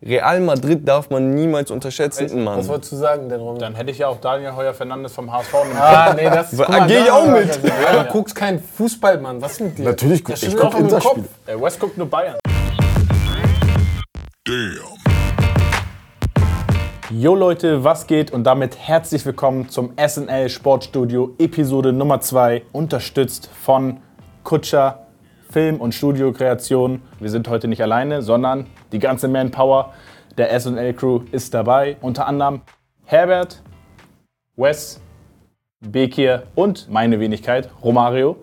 Real Madrid darf man niemals unterschätzen, Mann. Was wolltest du sagen denn, Romy? Dann hätte ich ja auch Daniel Heuer Fernandes vom HSV nehmen Ah, nee, das guck mal, Geh ich auch mit. Ja, du guckst keinen Fußball, Mann. Was ist mit dir? Natürlich, Das ich guck im Interspiel. Kopf. Äh, West guckt nur Bayern. Jo Leute, was geht? Und damit herzlich willkommen zum SNL Sportstudio Episode Nummer 2, unterstützt von Kutscher Film- und Studiokreation. Wir sind heute nicht alleine, sondern die ganze Manpower der SNL Crew ist dabei. Unter anderem Herbert, Wes, Bekir und meine Wenigkeit, Romario.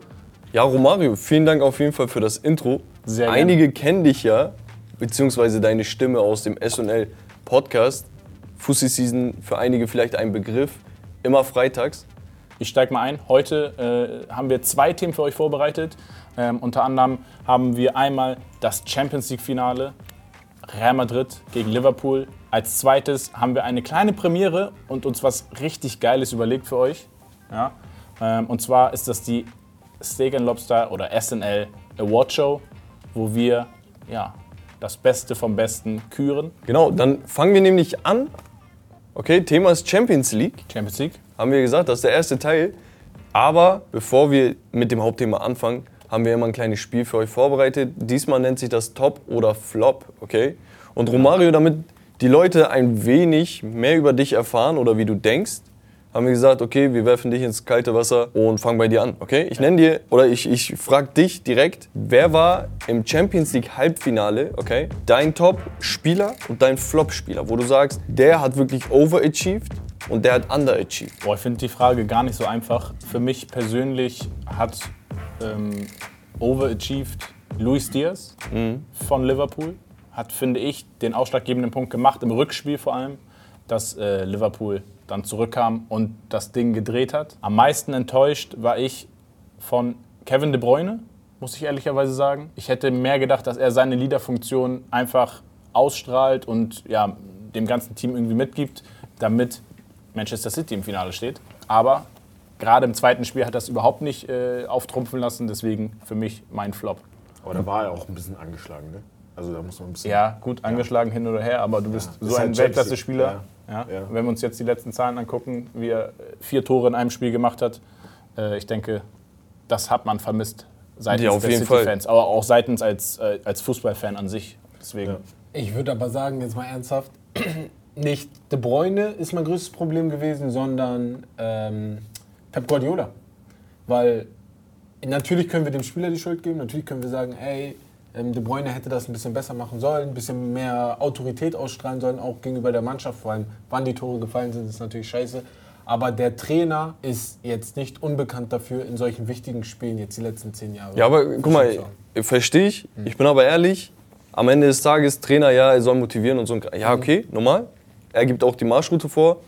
Ja, Romario, vielen Dank auf jeden Fall für das Intro. Sehr gerne. Einige kennen dich ja, beziehungsweise deine Stimme aus dem SL Podcast. Fussi Season, für einige vielleicht ein Begriff. Immer freitags. Ich steige mal ein. Heute äh, haben wir zwei Themen für euch vorbereitet. Ähm, unter anderem haben wir einmal das Champions League-Finale Real Madrid gegen Liverpool. Als zweites haben wir eine kleine Premiere und uns was richtig Geiles überlegt für euch. Ja? Ähm, und zwar ist das die Steak and Lobster oder SNL Award Show, wo wir ja, das Beste vom Besten küren. Genau, dann fangen wir nämlich an. Okay, Thema ist Champions League. Champions League. haben wir gesagt, das ist der erste Teil. Aber bevor wir mit dem Hauptthema anfangen, haben wir immer ein kleines Spiel für euch vorbereitet. Diesmal nennt sich das Top oder Flop, okay? Und Romario, damit die Leute ein wenig mehr über dich erfahren oder wie du denkst, haben wir gesagt, okay, wir werfen dich ins kalte Wasser und fangen bei dir an, okay? Ich nenne dir, oder ich, ich frage dich direkt, wer war im Champions League Halbfinale, okay? Dein Top-Spieler und dein Flop-Spieler, wo du sagst, der hat wirklich overachieved und der hat underachieved. Boah, ich finde die Frage gar nicht so einfach. Für mich persönlich hat ähm, overachieved Luis Diaz von Liverpool. Hat, finde ich, den ausschlaggebenden Punkt gemacht, im Rückspiel vor allem, dass äh, Liverpool dann zurückkam und das Ding gedreht hat. Am meisten enttäuscht war ich von Kevin De Bruyne, muss ich ehrlicherweise sagen. Ich hätte mehr gedacht, dass er seine Leaderfunktion einfach ausstrahlt und ja, dem ganzen Team irgendwie mitgibt, damit Manchester City im Finale steht. Aber gerade im zweiten Spiel hat das überhaupt nicht äh, auftrumpfen lassen, deswegen für mich mein Flop. Aber da war er auch ein bisschen angeschlagen, ne? Also da muss man ein bisschen. Ja, gut angeschlagen hin oder her, aber du bist Ja, so ein halt Weltklasse-Spieler. Ja. Ja. Wenn wir uns jetzt die letzten Zahlen angucken, wie er äh, vier Tore in einem Spiel gemacht hat, äh, ich denke, das hat man vermisst seitens Ja, auf der jeden Fall. City-Fans, aber auch seitens als, äh, als Fußballfan an sich. Deswegen. Ja. Ich würde aber sagen, jetzt mal ernsthaft, nicht De Bruyne ist mein größtes Problem gewesen, sondern ähm, Pep Guardiola. Weil natürlich können wir dem Spieler die Schuld geben, natürlich können wir sagen, ey, ähm, De Bruyne hätte das ein bisschen besser machen sollen, ein bisschen mehr Autorität ausstrahlen sollen, auch gegenüber der Mannschaft, vor allem wann die Tore gefallen sind, ist natürlich scheiße. Aber der Trainer ist jetzt nicht unbekannt dafür, in solchen wichtigen Spielen jetzt die letzten zehn Jahre. Ja, aber guck mal, verstehe ich. Ich bin aber ehrlich. Am Ende des Tages, Trainer, ja, er soll motivieren und so. Ja, okay, normal. Er gibt auch die Marschroute vor.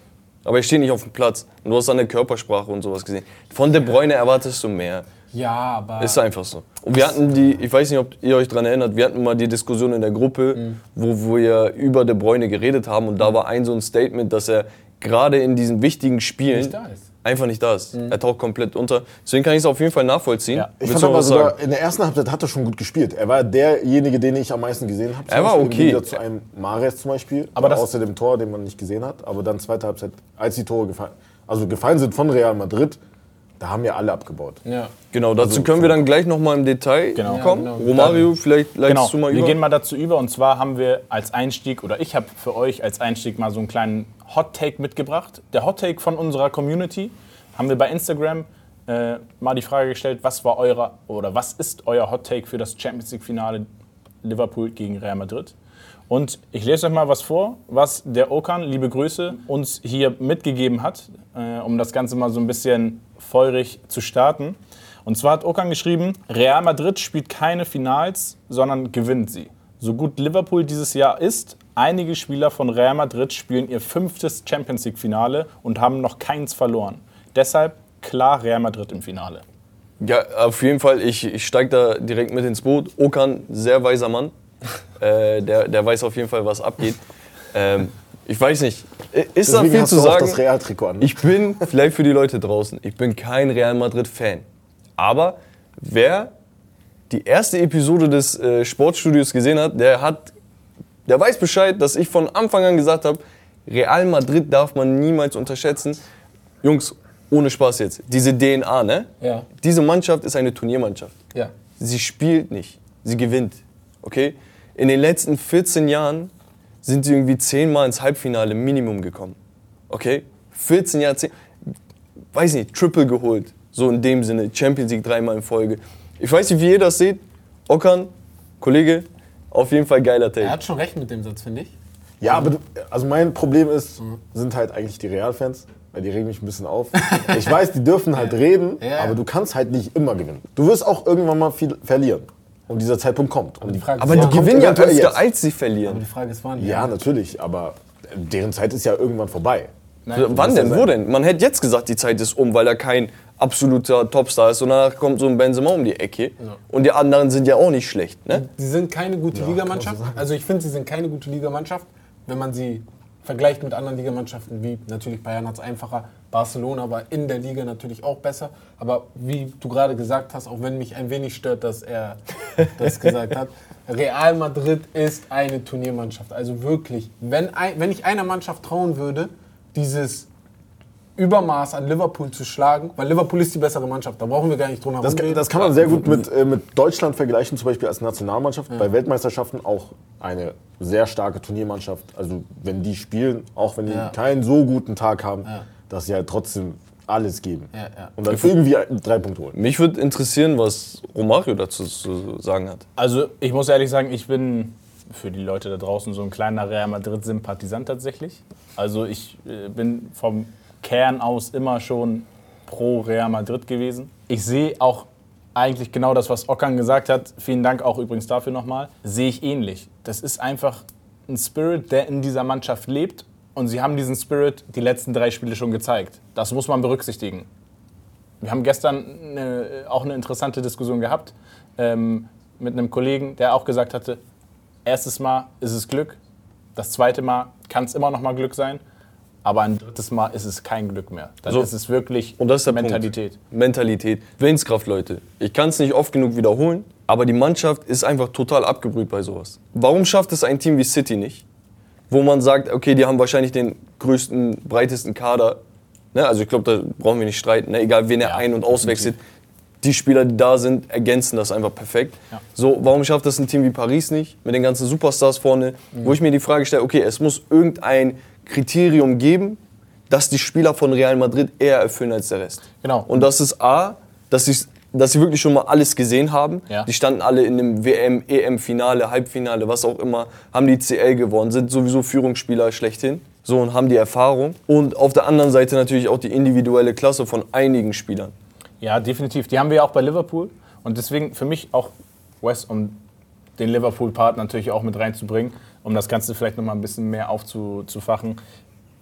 Aber er steht nicht auf dem Platz. Und du hast seine Körpersprache und sowas gesehen. Von De Bruyne erwartest du mehr. Ja, aber. Ist einfach so. Und wir hatten die, ich weiß nicht, ob ihr euch daran erinnert, wir hatten mal die Diskussion in der Gruppe, Mhm. wo wir über De Bruyne geredet haben. Und da war ein so ein Statement, dass er gerade in diesen wichtigen Spielen Nicht da ist. Mhm. einfach nicht da ist. Er taucht komplett unter. Deswegen kann ich es auf jeden Fall nachvollziehen. Ja. Ich Willst fand aber sagen? sogar, in der ersten Halbzeit hat er schon gut gespielt. Er war derjenige, den ich am meisten gesehen habe. Er war okay. Wieder zu einem Mares zum Beispiel. Aber das- außer dem Tor, den man nicht gesehen hat. Aber dann zweite Halbzeit, als die Tore gefallen, also gefallen sind von Real Madrid, da haben ja alle abgebaut. Ja. Genau, dazu können wir dann gleich nochmal im Detail Genau. kommen. Ja, genau. Romario, vielleicht leitest Genau, du mal wir über. gehen mal dazu über und zwar haben wir als Einstieg oder ich habe für euch als Einstieg mal so einen kleinen Hot Take mitgebracht. Der Hot Take von unserer Community haben wir bei Instagram äh, mal die Frage gestellt, was war euer oder was ist euer Hot Take für das Champions League Finale Liverpool gegen Real Madrid? Und ich lese euch mal was vor, was der Okan, liebe Grüße, uns hier mitgegeben hat, äh, um das Ganze mal so ein bisschen feurig zu starten. Und zwar hat Okan geschrieben, Real Madrid spielt keine Finals, sondern gewinnt sie. So gut Liverpool dieses Jahr ist, einige Spieler von Real Madrid spielen ihr fünftes Champions League-Finale und haben noch keins verloren. Deshalb klar Real Madrid im Finale. Ja, auf jeden Fall, ich, ich steige da direkt mit ins Boot. Okan, sehr weiser Mann. Äh, der, der weiß auf jeden Fall, was abgeht. Ähm, ich weiß nicht, ist da viel hast zu du auch sagen? das Real-Trikot an. Ich bin, vielleicht für die Leute draußen, ich bin kein Real Madrid-Fan. Aber wer die erste Episode des äh, Sportstudios gesehen hat, der hat Der weiß Bescheid, dass ich von Anfang an gesagt habe, Real Madrid darf man niemals unterschätzen. Jungs, ohne Spaß jetzt. Diese DNA, ne? Ja. Diese Mannschaft ist eine Turniermannschaft. Ja. Sie spielt nicht, sie gewinnt. Okay? In den letzten 14 Jahren sind sie irgendwie zehnmal ins Halbfinale Minimum gekommen. Okay? 14 Jahre, 10, weiß nicht, Triple geholt. So in dem Sinne, Champions League dreimal in Folge. Ich weiß nicht, wie ihr das seht. Okan, Kollege, auf jeden Fall geiler Er Take. hat schon recht mit dem Satz, finde ich. Ja, aber also mein Problem ist, sind halt eigentlich die Realfans, weil die regen mich ein bisschen auf. Ich weiß, die dürfen halt reden, Ja. aber du kannst halt nicht immer gewinnen. Du wirst auch irgendwann mal viel verlieren. Und dieser Zeitpunkt kommt. Und die Frage Aber ist, die gewinnen ja öfter, als sie aber die verlieren. Frage ist, wann? ja, natürlich, aber deren Zeit ist ja irgendwann vorbei. Wann denn? Wo denn? Man hätte jetzt gesagt, die Zeit ist um, weil er kein absoluter Topstar ist. Und danach kommt so ein Benzema um die Ecke. Und die anderen sind ja auch nicht schlecht. Ne? Sie sind keine gute Ligamannschaft. Also ich finde, sie sind keine gute Ligamannschaft, wenn man sie vergleicht mit anderen Ligamannschaften, wie natürlich Bayern hat es einfacher, Barcelona war in der Liga natürlich auch besser. Aber wie du gerade gesagt hast, auch wenn mich ein wenig stört, dass er das gesagt hat, Real Madrid ist eine Turniermannschaft. Also wirklich, wenn, ein, wenn ich einer Mannschaft trauen würde, dieses Übermaß an Liverpool zu schlagen, weil Liverpool ist die bessere Mannschaft, da brauchen wir gar nicht drunter Das, das kann man sehr gut mit, äh, mit Deutschland vergleichen, zum Beispiel als Nationalmannschaft. Bei Weltmeisterschaften auch eine sehr starke Turniermannschaft. Also wenn die spielen, auch wenn die Ja. keinen so guten Tag haben, Ja. dass sie halt trotzdem alles geben. Ja, ja. Und dann irgendwie drei Punkte holen. Mich würde interessieren, was Romario dazu zu sagen hat. Also ich muss ehrlich sagen, ich bin für die Leute da draußen so ein kleiner Real Madrid-Sympathisant tatsächlich. Also ich äh, bin vom Kern aus immer schon pro Real Madrid gewesen. Ich sehe auch eigentlich genau das, was Okan gesagt hat. Vielen Dank auch übrigens dafür nochmal. Sehe ich ähnlich. Das ist einfach ein Spirit, der in dieser Mannschaft lebt. Und sie haben diesen Spirit die letzten drei Spiele schon gezeigt. Das muss man berücksichtigen. Wir haben gestern eine, auch eine interessante Diskussion gehabt ähm, mit einem Kollegen, der auch gesagt hatte, erstes Mal ist es Glück, das zweite Mal kann es immer noch mal Glück sein, aber ein drittes Mal ist es kein Glück mehr. Dann So. ist es wirklich Und das ist der Mentalität. Punkt. Mentalität. Willenskraft, Leute. Ich kann es nicht oft genug wiederholen, aber die Mannschaft ist einfach total abgebrüht bei sowas. Warum schafft es ein Team wie City nicht? Wo man sagt, okay, die haben wahrscheinlich den größten, breitesten Kader. Ne? Also ich glaube, da brauchen wir nicht streiten. Ne? Egal, wen er Ja, ein- und auswechselt. Die Spieler, die da sind, ergänzen das einfach perfekt. Ja. So, warum schafft das ein Team wie Paris nicht? Mit den ganzen Superstars vorne. Mhm. Wo ich mir die Frage stelle, okay, es muss irgendein Kriterium geben, dass die Spieler von Real Madrid eher erfüllen als der Rest. Genau. Und das ist A, dass sie, dass sie wirklich schon mal alles gesehen haben. Ja. Die standen alle in dem WM, EM-Finale, Halbfinale, was auch immer, haben die CL gewonnen, sind sowieso Führungsspieler schlechthin. So und haben die Erfahrung. Und auf der anderen Seite natürlich auch die individuelle Klasse von einigen Spielern. Ja, definitiv. Die haben wir ja auch bei Liverpool. Und deswegen für mich auch Wes, um den Liverpool-Part natürlich auch mit reinzubringen, um das Ganze vielleicht nochmal ein bisschen mehr aufzufachen.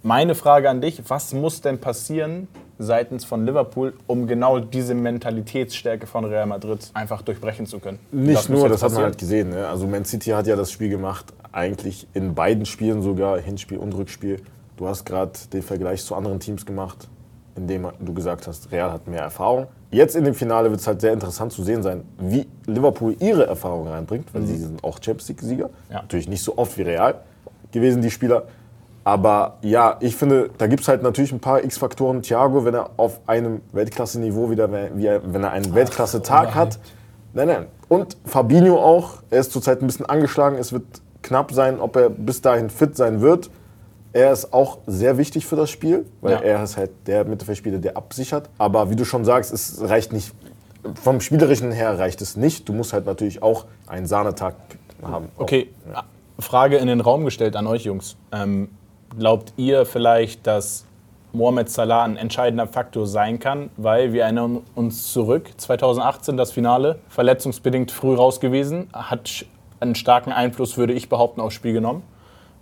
Meine Frage an dich, was muss denn passieren seitens von Liverpool, um genau diese Mentalitätsstärke von Real Madrid einfach durchbrechen zu können? Nicht Das nur, das hat man halt passieren. gesehen. Ne? Also Man City hat ja das Spiel gemacht, eigentlich in beiden Spielen sogar, Hinspiel und Rückspiel. Du hast gerade den Vergleich zu anderen Teams gemacht, indem du gesagt hast, Real hat mehr Erfahrung. Jetzt in dem Finale wird es halt sehr interessant zu sehen sein, wie Liverpool ihre Erfahrung reinbringt, weil sie sind auch Champions League-Sieger. Ja. Natürlich nicht so oft wie Real gewesen, die Spieler. Aber ja, ich finde, da gibt es halt natürlich ein paar X-Faktoren. Thiago, wenn er auf einem Weltklasse-Niveau wieder, wie er, wenn er einen Weltklasse-Tag hat. Nein, nein. Und Fabinho auch. Er ist zurzeit ein bisschen angeschlagen. Es wird knapp sein, ob er bis dahin fit sein wird. Er ist auch sehr wichtig für das Spiel, weil Ja. er ist halt der Mittelfeldspieler, der absichert. Aber wie du schon sagst, es reicht nicht. Vom Spielerischen her reicht es nicht. Du musst halt natürlich auch einen Sahnetag haben. Okay, Frage in den Raum gestellt an euch Jungs. Ähm, glaubt ihr vielleicht, dass Mohamed Salah ein entscheidender Faktor sein kann? Weil wir erinnern uns zurück, 2018 das Finale, verletzungsbedingt früh raus gewesen, hat einen starken Einfluss, würde ich behaupten, aufs Spiel genommen.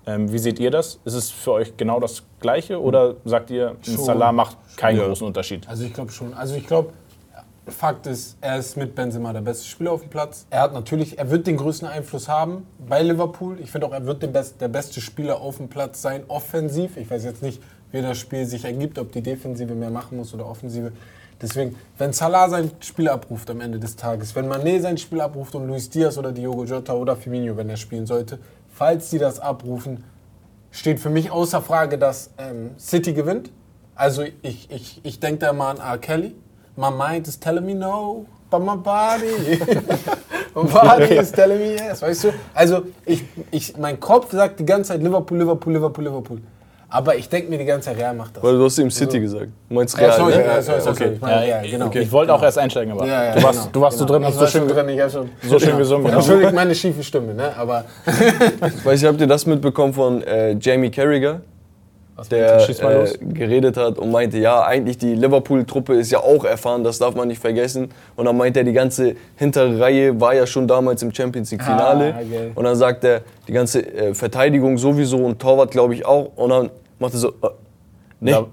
Ähm, wie seht ihr das? Ist es für euch genau das Gleiche oder sagt ihr, ein Schon. Salah macht keinen Ja. großen Unterschied? Also ich glaube schon. Also ich glaube, Fakt ist, er ist mit Benzema der beste Spieler auf dem Platz. Er hat natürlich, er wird den größten Einfluss haben bei Liverpool. Ich finde auch, er wird den best, der beste Spieler auf dem Platz sein, offensiv. Ich weiß jetzt nicht, wie das Spiel sich ergibt, ob die Defensive mehr machen muss oder Offensive. Deswegen, wenn Salah sein Spiel abruft am Ende des Tages, wenn Mané sein Spiel abruft und Luis Diaz oder Diogo Jota oder Firmino, wenn er spielen sollte, falls sie das abrufen, steht für mich außer Frage, dass ähm, City gewinnt. Also ich, ich, ich denke da mal an R. Kelly. My mind is telling me no, but my body. body is telling me yes, weißt du? Also ich, ich, mein Kopf sagt die ganze Zeit Liverpool, Liverpool, Liverpool, Liverpool. Aber ich denke mir die ganze Zeit, Real macht das. Weil du hast ihm City gesagt. Du meinst Ja, Real, sorry, ne? ja, sorry, sorry, meine, Ja, Real, genau. Ich wollte auch erst einsteigen, aber Ja, ja, du, warst, genau, du warst so genau. drin, hast Ich so schön, drin, ich hab schon. so schön gesungen. genau. Entschuldigt meine schiefe Stimme, ne? Aber Weiß ich, habt ihr das mitbekommen von äh, Jamie Carragher? Der Schieß mal äh, geredet hat und meinte, ja, eigentlich die Liverpool-Truppe ist ja auch erfahren, das darf man nicht vergessen. Und dann meinte er, die ganze hintere Reihe war ja schon damals im Champions League-Finale. Ah, geil. und dann sagt er, die ganze äh, Verteidigung sowieso und Torwart glaube ich auch. Und dann macht er so, äh, nee. Da,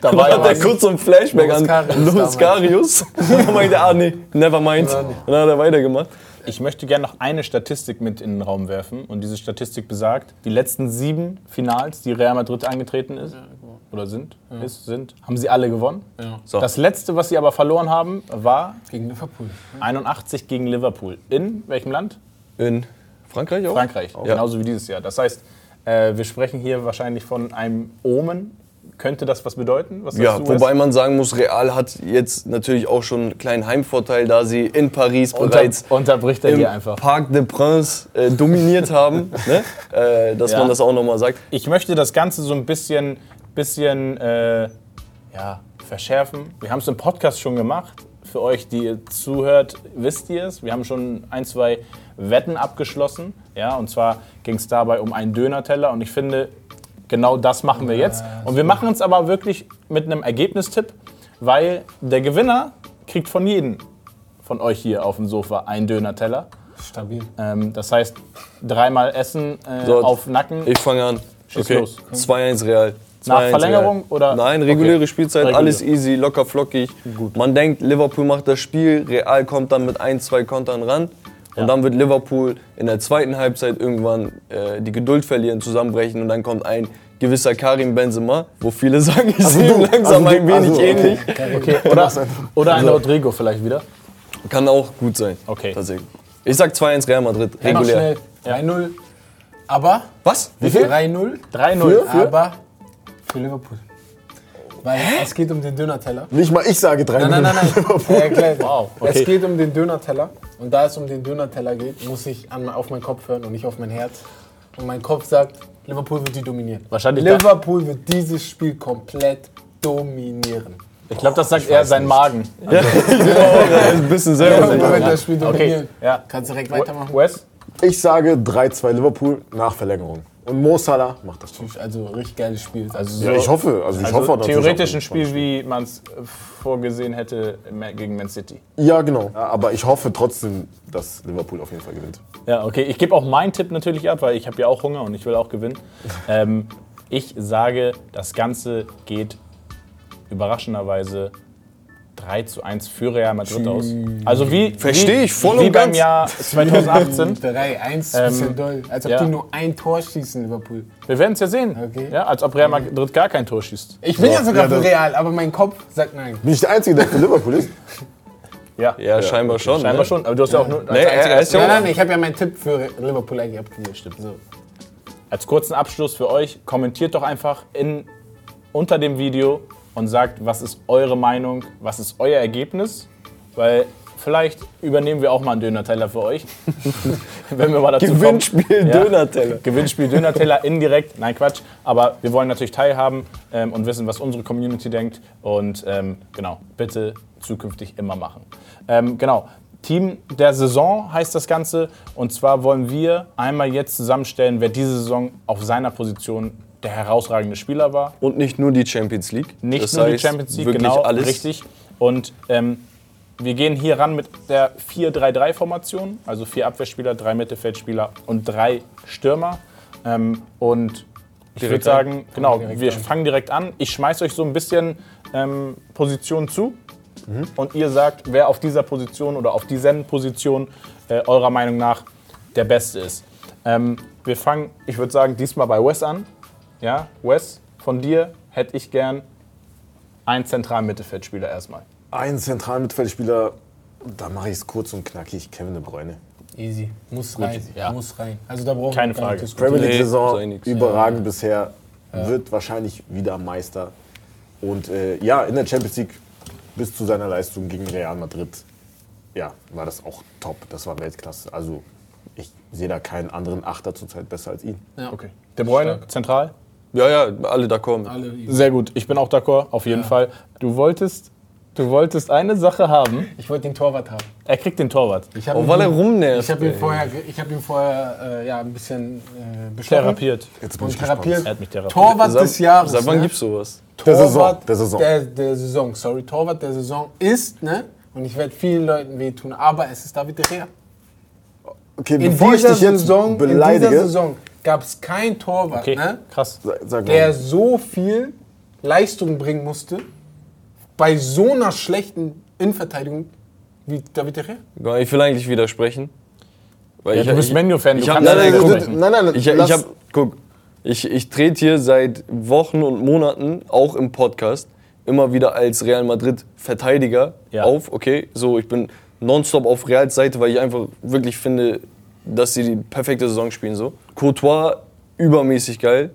da war ja hat er kurz so ein Flashback Loris an damals. Karius. Und dann meinte er, ah nee, never mind. Und dann hat er weitergemacht. Ich möchte gerne noch eine Statistik mit in den Raum werfen. Und diese Statistik besagt, die letzten sieben Finals, die Real Madrid angetreten ist, oder sind, ist, sind, haben sie alle gewonnen. So. Das letzte, was sie aber verloren haben, war gegen Liverpool. 81 gegen Liverpool. In welchem Land? In Frankreich auch? Frankreich, Ja. genauso wie dieses Jahr. Das heißt, äh, wir sprechen hier wahrscheinlich von einem Omen. Könnte das was bedeuten? Was Ja, wobei man sagen muss, Real hat jetzt natürlich auch schon einen kleinen Heimvorteil, da sie in Paris Unter, bereits unterbricht er im hier einfach. Parc des Princes äh, dominiert haben. ne? äh, dass Ja. man das auch nochmal sagt. Ich möchte das Ganze so ein bisschen, bisschen äh, ja, verschärfen. Wir haben es im Podcast schon gemacht. Für euch, die ihr zuhört, wisst ihr es. Wir haben schon ein, zwei Wetten abgeschlossen. Ja, und zwar ging es dabei um einen Döner-Teller. Und ich finde, genau das machen wir jetzt. Und wir machen es aber wirklich mit einem Ergebnistipp, weil der Gewinner kriegt von jedem von euch hier auf dem Sofa einen Döner-Teller. Stabil. Ähm, das heißt, dreimal Essen äh, So, auf Nacken. Ich fange an. Schieß okay. los. 2-1 Real. Nach 2-1 Verlängerung oder- Nein, reguläre Okay. Spielzeit, Regulär. alles easy, locker flockig. Man denkt, Liverpool macht das Spiel, Real kommt dann mit ein, zwei Kontern ran. Und dann wird Liverpool in der zweiten Halbzeit irgendwann äh, die Geduld verlieren, zusammenbrechen und dann kommt ein gewisser Karim Benzema, wo viele sagen, ich sehe ihm langsam also du- ein wenig also, okay. ähnlich. Okay, oder, oder ein Rodrigo vielleicht wieder. Kann auch gut sein. Okay. Tatsächlich. Ich sag 2-1 Real Madrid, regulär. schnell. 3-0. Aber. Was? Wie viel? 3-0. 3-0. Aber für Liverpool. Weil es geht um den Döner-Teller. Nicht mal ich sage 3 Nein, nein, nein, nein. Erklärt. Wow, okay. Es geht um den Döner-Teller. Und da es um den Döner-Teller geht, muss ich an, auf meinen Kopf hören und nicht auf mein Herz. Und mein Kopf sagt, Liverpool wird die dominieren. Wahrscheinlich Liverpool wird dieses Spiel komplett dominieren. Ich glaube, das sagt eher sein Magen. ein bisschen selber. Liverpool wird das Spiel dominieren. Okay, ja. Kannst direkt weitermachen. Wes? Ich sage 3-2 Liverpool nach Verlängerung. Und Mo Salah macht das Tor. Also richtig geiles Spiel. Also Ja, ich hoffe. Also ich Also hoffe theoretisch ein Spiel, wie man es vorgesehen hätte gegen Man City. Ja, genau. Aber ich hoffe trotzdem, dass Liverpool auf jeden Fall gewinnt. Ja, okay. Ich gebe auch meinen Tipp natürlich ab, weil ich habe ja auch Hunger und ich will auch gewinnen. ähm, ich sage, das Ganze geht überraschenderweise 3 zu 1 für Real Madrid aus. Also wie, Versteh wie, ich voll wie und beim ganz. Jahr 2018. 3-1 ist Ähm, bisschen doll. Als ob ja. die nur ein Tor schießen, Liverpool. Wir werden es ja sehen. Okay. Ja, als ob Real Madrid gar kein Tor schießt. Ich bin ja, sogar ja, für Real, aber mein Kopf sagt nein. Bin ich der Einzige, der für Liverpool ist? Ja, Ja, scheinbar schon. scheinbar ne? schon. Aber du hast ja auch nur Nee, er- er ist ja Nein, nein, ich habe ja meinen Tipp für Liverpool eigentlich abgegeben. Stimmt. So. als kurzen Abschluss für euch, kommentiert doch einfach in, unter dem Video und sagt, was ist eure Meinung, was ist euer Ergebnis, weil vielleicht übernehmen wir auch mal einen Döner-Teller für euch, wenn wir mal dazu Gewinnspiel. Ja. Döner-Teller. Gewinnspiel Döner-Teller indirekt, nein Quatsch, aber wir wollen natürlich teilhaben ähm, und wissen, was unsere Community denkt und ähm, genau, bitte zukünftig immer machen. Ähm, genau, Team der Saison heißt das Ganze und zwar wollen wir einmal jetzt zusammenstellen, wer diese Saison auf seiner Position der herausragende Spieler war. Und nicht nur die Champions League. Nicht das nur die heißt, Champions League, genau, alles. richtig. Und ähm, wir gehen hier ran mit der 4-3-3-Formation, also vier Abwehrspieler, drei Mittelfeldspieler und drei Stürmer. Ähm, und ich würde sagen, genau, wir an. fangen direkt an. Ich schmeiß euch so ein bisschen ähm, Positionen zu und ihr sagt, wer auf dieser Position oder auf diesen Position äh, eurer Meinung nach der Beste ist. Ähm, wir fangen, ich würde sagen, diesmal bei Wes an. Ja, Wes, von dir hätte ich gern einen zentralen Mittelfeldspieler erstmal. Ein zentraler Mittelfeldspieler, da mache ich es kurz und knackig, Kevin De Bruyne. Easy. Muss Gut, rein. ja. Muss rein. Also da brauchen Keine wir Frage. Premier Nee, League-Saison sei nix. überragend bisher, wird wahrscheinlich wieder Meister. Und äh, ja, in der Champions League bis zu seiner Leistung gegen Real Madrid, ja, war das auch top. Das war Weltklasse. Also ich sehe da keinen anderen Achter zurzeit besser als ihn. Ja. Okay. De Bruyne, Stark. zentral. Ja, ja, alle d'accord. Alle. Sehr gut. Ich bin auch d'accord, auf jeden Fall. Du wolltest, du wolltest eine Sache haben. Ich wollte den Torwart haben. Er kriegt den Torwart. Ich ihn- weil er rumnervt. Ich habe ihn vorher, ich hab ihn vorher äh, ja, ein bisschen äh. Therapiert. Jetzt bin Und ich therapiert. Er hat mich therapiert. Torwart Seit- des Jahres. Seit wann ne? gibt's sowas? Der Saison, Torwart der Saison. Der, der Saison, sorry. Torwart der Saison ist, ne? Und ich werde vielen Leuten wehtun, aber es ist David de Gea. Okay, In bevor ich dieser, dich jetzt Saison, in dieser beleidige, Saison gab es keinen Torwart, Okay, ne? krass. sag, sag der mal. so viel Leistung bringen musste bei so einer schlechten Innenverteidigung wie David de Gea. Ich will eigentlich widersprechen. Weil Ja, ich, du bist Menu-Fan, du ich hab- kannst nein, ja nein, nicht guck, sprechen. Nein, nein, Ich, ich hab, guck, ich, ich trete hier seit Wochen und Monaten, auch im Podcast, immer wieder als Real Madrid-Verteidiger Ja. auf. Okay, so ich bin nonstop auf Reals Seite, weil ich einfach wirklich finde, dass sie die perfekte Saison spielen. So. Courtois übermäßig geil.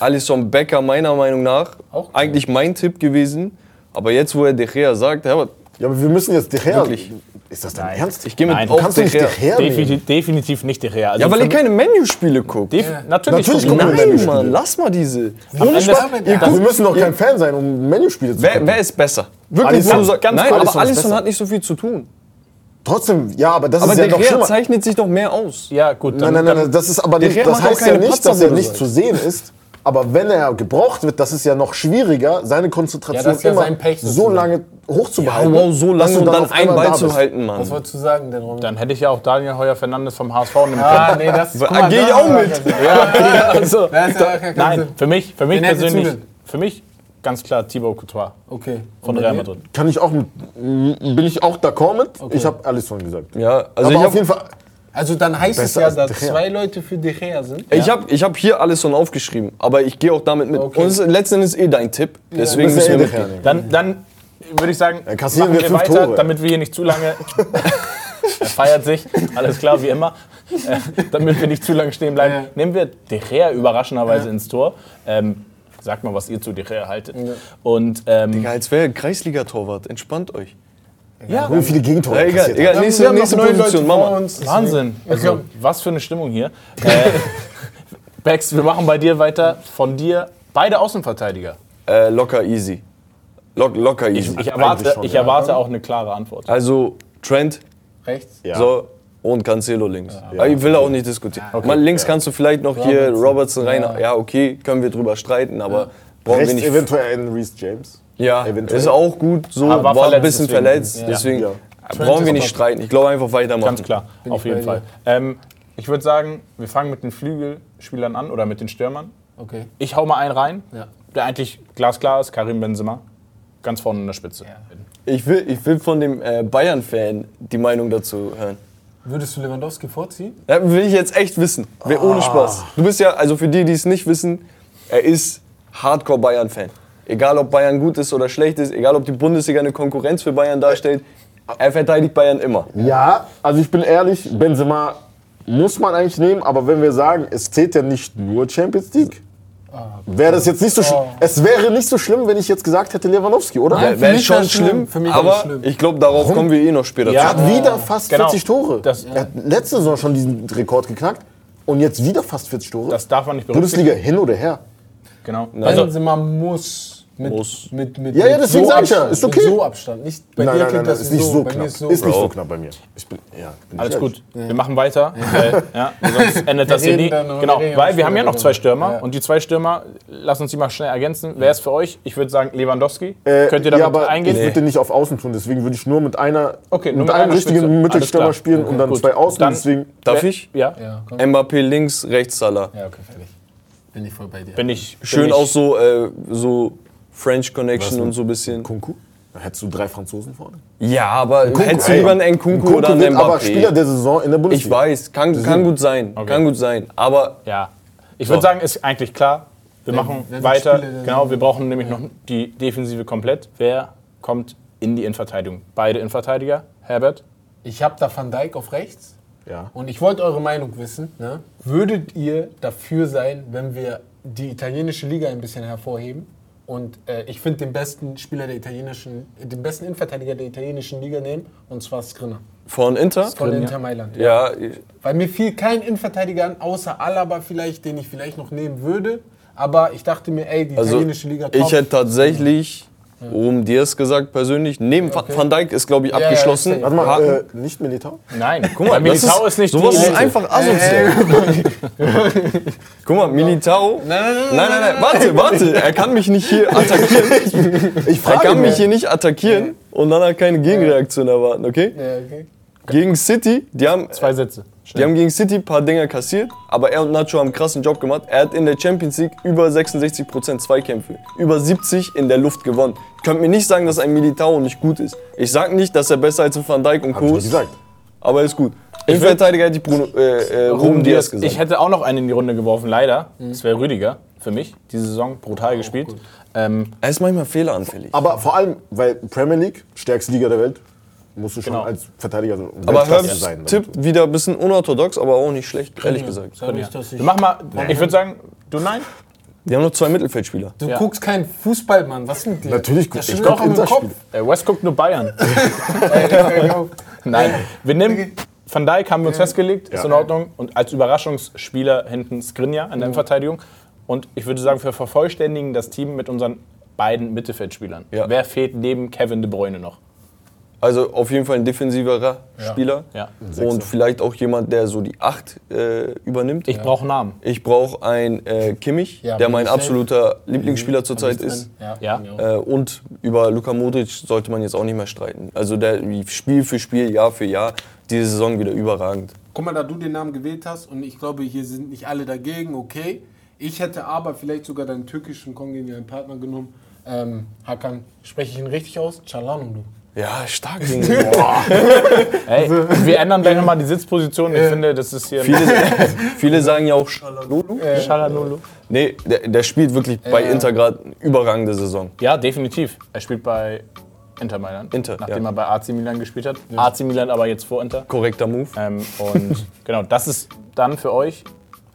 Alisson Becker meiner Meinung nach Auch geil. eigentlich mein Tipp gewesen. Aber jetzt, wo er De Gea sagt, Herbert, Ja, aber wir müssen jetzt De Gea. Wirklich? Ist das dein Nein. Ernst? ich gehe mit Nein, auf Kannst du De nicht De Gea. Definitiv, definitiv nicht de Gea. Also Ja, weil ihr keine Menu-Spiele guckt. Def Ja. Natürlich, Natürlich gucken Nein. Mann, lass mal diese. Ende- Spaß, Ja, ja. Wir müssen doch kein Fan sein, um Menüspiele zu Wer, gucken. wer ist besser? Wirklich, Alisson. wo du sagst- Ganz Nein, aber Alisson hat nicht so viel zu tun. Trotzdem, ja, aber das Aber ist ja noch Gea schlimmer. zeichnet sich doch mehr aus. Ja, gut. Nein, Dann, nein, nein, dann, das ist aber nicht, das auch heißt ja nicht, Patzer, dass er nicht sagst. zu sehen ist. Aber wenn er gebraucht wird, das ist ja noch schwieriger, seine Konzentration Ja, ist immer Pech so lange hochzubehalten. Ja, wow, so lange und dann auf einen Ball da zu halten, Mann. Was wolltest du sagen denn, Romy? dann hätte ich ja auch Daniel Heuer Fernandes vom HSV nehmen können. Ah, nee, das Weil- guck mal, geh ich auch mit. Ja, also, ist nein, für mich, für mich persönlich, für mich ganz klar Thibaut Courtois Okay. von Real? Madrid. Kann ich auch mit, bin ich auch d'accord mit. Ich habe Alisson gesagt. Ja, also aber ich auf habe jeden Fall, Also dann heißt es Besser ja, als dass De Gea. zwei Leute für De Gea sind. ich hab, ich hab hier alles schon aufgeschrieben, aber ich gehe auch damit mit. Okay. Und es ist letzten Endes eh dein Tipp, deswegen müssen müssen wir eh mitgehen. Dann, dann würde ich sagen, Dann kassieren machen wir wir fünf weiter, Tore. damit wir hier nicht zu lange. er feiert sich, alles klar, wie immer. Äh, damit wir nicht zu lange stehen bleiben, Ja. nehmen wir De Gea überraschenderweise ins Tor. Ähm, sagt mal, was ihr zu Gea haltet. Und ähm, Ja, als wäre Kreisliga-Torwart, entspannt euch. ja, wie viele Gegentore Ja, egal, egal. Nächste- wir haben noch nächste Position, Leute Mama. Wahnsinn. Also, was für eine Stimmung hier. Äh, Bex, wir machen bei dir weiter. Von dir beide Außenverteidiger. Äh, locker easy. Lock, locker easy. Ich erwarte, schon, ich ja. erwarte auch eine klare Antwort. also Trent, Rechts. Ja. so und Cancelo links. Aber ich will auch nicht diskutieren. Okay. Mal links kannst du vielleicht noch hier Robertson. Robertson rein. Ja. Ja. okay, können wir drüber streiten, aber brauchen wir Rechts nicht. eventuell einen Reece James. Ja, eventuell. ist auch gut. So Aber war, war ein bisschen deswegen. verletzt, Ja. deswegen Ja. brauchen wir nicht streiten. Ich glaube einfach weitermachen. Ganz klar, Bin auf jeden Fall. Ähm, ich würde sagen, wir fangen mit den Flügelspielern an oder mit den Stürmern. Okay. Ich hau mal einen rein, Ja. der eigentlich glasklar ist, Karim Benzema. Ganz vorne in der Spitze. Ich will, ich will von dem äh, Bayern-Fan die Meinung dazu hören. Würdest du Lewandowski vorziehen? Ja, will ich jetzt echt wissen. Wer ohne Spaß. Du bist ja, also für die, die es nicht wissen, er ist Hardcore Bayern-Fan. Egal ob Bayern gut ist oder schlecht ist, egal ob die Bundesliga eine Konkurrenz für Bayern darstellt, er verteidigt Bayern immer. Ja, also ich bin ehrlich, Benzema muss man eigentlich nehmen, aber wenn wir sagen, es zählt ja nicht nur Champions League, wäre das jetzt nicht so schlimm. Es wäre nicht so schlimm, wenn ich jetzt gesagt hätte Lewandowski, oder? Nein, Wäre für wär mich schon schlimm. schlimm, Für mich aber schlimm. ich glaube, darauf kommen wir eh noch später Ja. Er zu. hat wieder fast Genau. 40 Tore. Das- er hat letzte Saison schon diesen Rekord geknackt und jetzt wieder fast 40 Tore. Das darf man nicht berücksichtigen. Bundesliga hin oder her? Genau. Also- Benzema muss. Mit, Muss. Mit, mit, Ja, ja, deswegen so sag ich ja, Abstand. ist okay. Mit so Abstand. Nicht, bei nein, dir nein, klingt nein, das ist nicht so bei knapp. ist so. ist nicht so knapp bei mir. Ich bin, ja, bin Alles gut. Wir machen weiter. äh, ja, sonst endet das hier nie. Genau, wir weil wir haben ja noch zwei. Stürmer Ja. und die zwei Stürmer, lass uns die mal schnell ergänzen. Wer ist für euch? Ich würde sagen Lewandowski. Äh, Könnt ihr damit ja, aber eingehen? ich würde den nicht auf Außen tun, deswegen würde ich nur mit einer, Okay, nur mit mit einem richtigen Mittelstürmer spielen und dann zwei Außen. Deswegen Darf ich? Ja. Ja. Mbappé links, rechts Salah. Ja, okay, fertig. Bin ich voll bei dir. Bin ich. Schön auch so, äh, so French Connection und so ein bisschen. Kunku? Da hättest du drei Franzosen vorne. Ja, aber hättest du lieber einen Nkunku Kunku oder einen wird aber Spieler Mbappé? der Saison in der Ich Bundesliga. weiß, kann, kann gut sein, kann gut sein. Aber Ja. Ich würde sagen, ist eigentlich klar. Wir machen wird weiter. Spieler der Genau, wir brauchen nämlich noch die Defensive komplett. Wer kommt in die Innenverteidigung? Beide Innenverteidiger. Herbert. Ich habe da Van Dijk auf rechts. Ja. Und ich wollte eure Meinung wissen. Ne? Würdet ihr dafür sein, wenn wir die italienische Liga ein bisschen hervorheben? Und äh, ich finde den besten Spieler der italienischen, den besten Innenverteidiger der italienischen Liga nehmen, und zwar Skriniar Von Inter? von Inter Mailand. Ja, ich- Weil mir fiel kein Innenverteidiger an, außer Alaba vielleicht, den ich vielleicht noch nehmen würde. Aber ich dachte mir, ey, die also italienische Liga top. ich hätte tatsächlich Ruben Diaz gesagt persönlich. Neben Van- Van Dijk ist, glaube ich, Ja, ja, abgeschlossen. Warte mal, äh, nicht Militao? Nein, Guck mal, Militao ist, ist, nicht sowas die ist einfach asozial. Guck mal, Militao. Nein, nein, nein, Nein, nein, nein, warte, warte. Er kann mich nicht hier attackieren. Ich Er frage kann mich hier nicht attackieren und dann halt keine Gegenreaktion erwarten, okay? Ja, okay. Gegen City, die haben, Zwei Sätze. Die haben gegen City ein paar Dinger kassiert, aber er und Nacho haben einen krassen Job gemacht. Er hat in der Champions League über 66% Zweikämpfe, über 70 in der Luft gewonnen. Könnt mir nicht sagen, dass ein Militao nicht gut ist. Ich sag nicht, dass er besser als ein Van Dijk und Co. ich nicht ist, gesagt. aber er ist gut. Im Verteidiger hätte ich Bruno, äh, äh, Ruben Diaz gesagt. Ich hätte auch noch einen in die Runde geworfen, leider. Das wäre Rüdiger für mich. Diese Saison brutal gespielt. Ähm, er ist manchmal fehleranfällig. Aber vor allem, weil Premier League, stärkste Liga der Welt, musst du schon Genau. als Verteidiger so Aber Weltklasse Herbs sein. Tipp wieder ein bisschen unorthodox, aber auch nicht schlecht, ehrlich gesagt. Sag nicht, dass ich wir machen mal, ich würde sagen, du nein? Die haben noch zwei Mittelfeldspieler. Du Ja. guckst keinen Fußball, Mann. Was mit dir? Natürlich guck Das ich steht guck doch im. Kopf. Äh, West guckt nur Bayern. Nein, wir nehmen Van Dijk haben wir uns festgelegt, ist Ja. in Ordnung. Und als Überraschungsspieler hinten Skriniar in der Innenverteidigung. Und ich würde sagen, wir vervollständigen das Team mit unseren beiden Mittelfeldspielern. Ja. Wer fehlt neben Kevin De Bruyne noch? Also auf jeden Fall ein defensiverer Spieler. Ja. Und vielleicht auch jemand, der so die Acht äh, übernimmt. Ich brauche Namen. Ich brauche einen äh, Kimmich, Ja, der mein absoluter Lieblingsspieler zurzeit ist. Ja. Ja. ja. Äh, und über Luka Modric sollte man jetzt auch nicht mehr streiten. Also der wie Spiel für Spiel, Jahr für Jahr, diese Saison wieder überragend. Guck mal, da du den Namen gewählt hast und ich glaube, hier sind nicht alle dagegen, okay. Ich hätte aber vielleicht sogar deinen türkischen kongenialen Partner genommen. Ähm, Hakan, spreche ich ihn richtig aus? Çalhanoğlu. Ja, stark. Junge. Ey, wir ändern gleich nochmal die Sitzposition. Ich finde, das ist hier viele, viele sagen ja auch Shalalulu. Shalanulu. Nee, der, der spielt wirklich bei Inter gerade eine überragende Saison. Ja, definitiv. Er spielt bei Inter Mailand. Inter, Nachdem ja. er bei AC Milan gespielt hat. AC Milan aber jetzt vor Inter. Korrekter Move. Ähm, und genau, das ist dann für euch.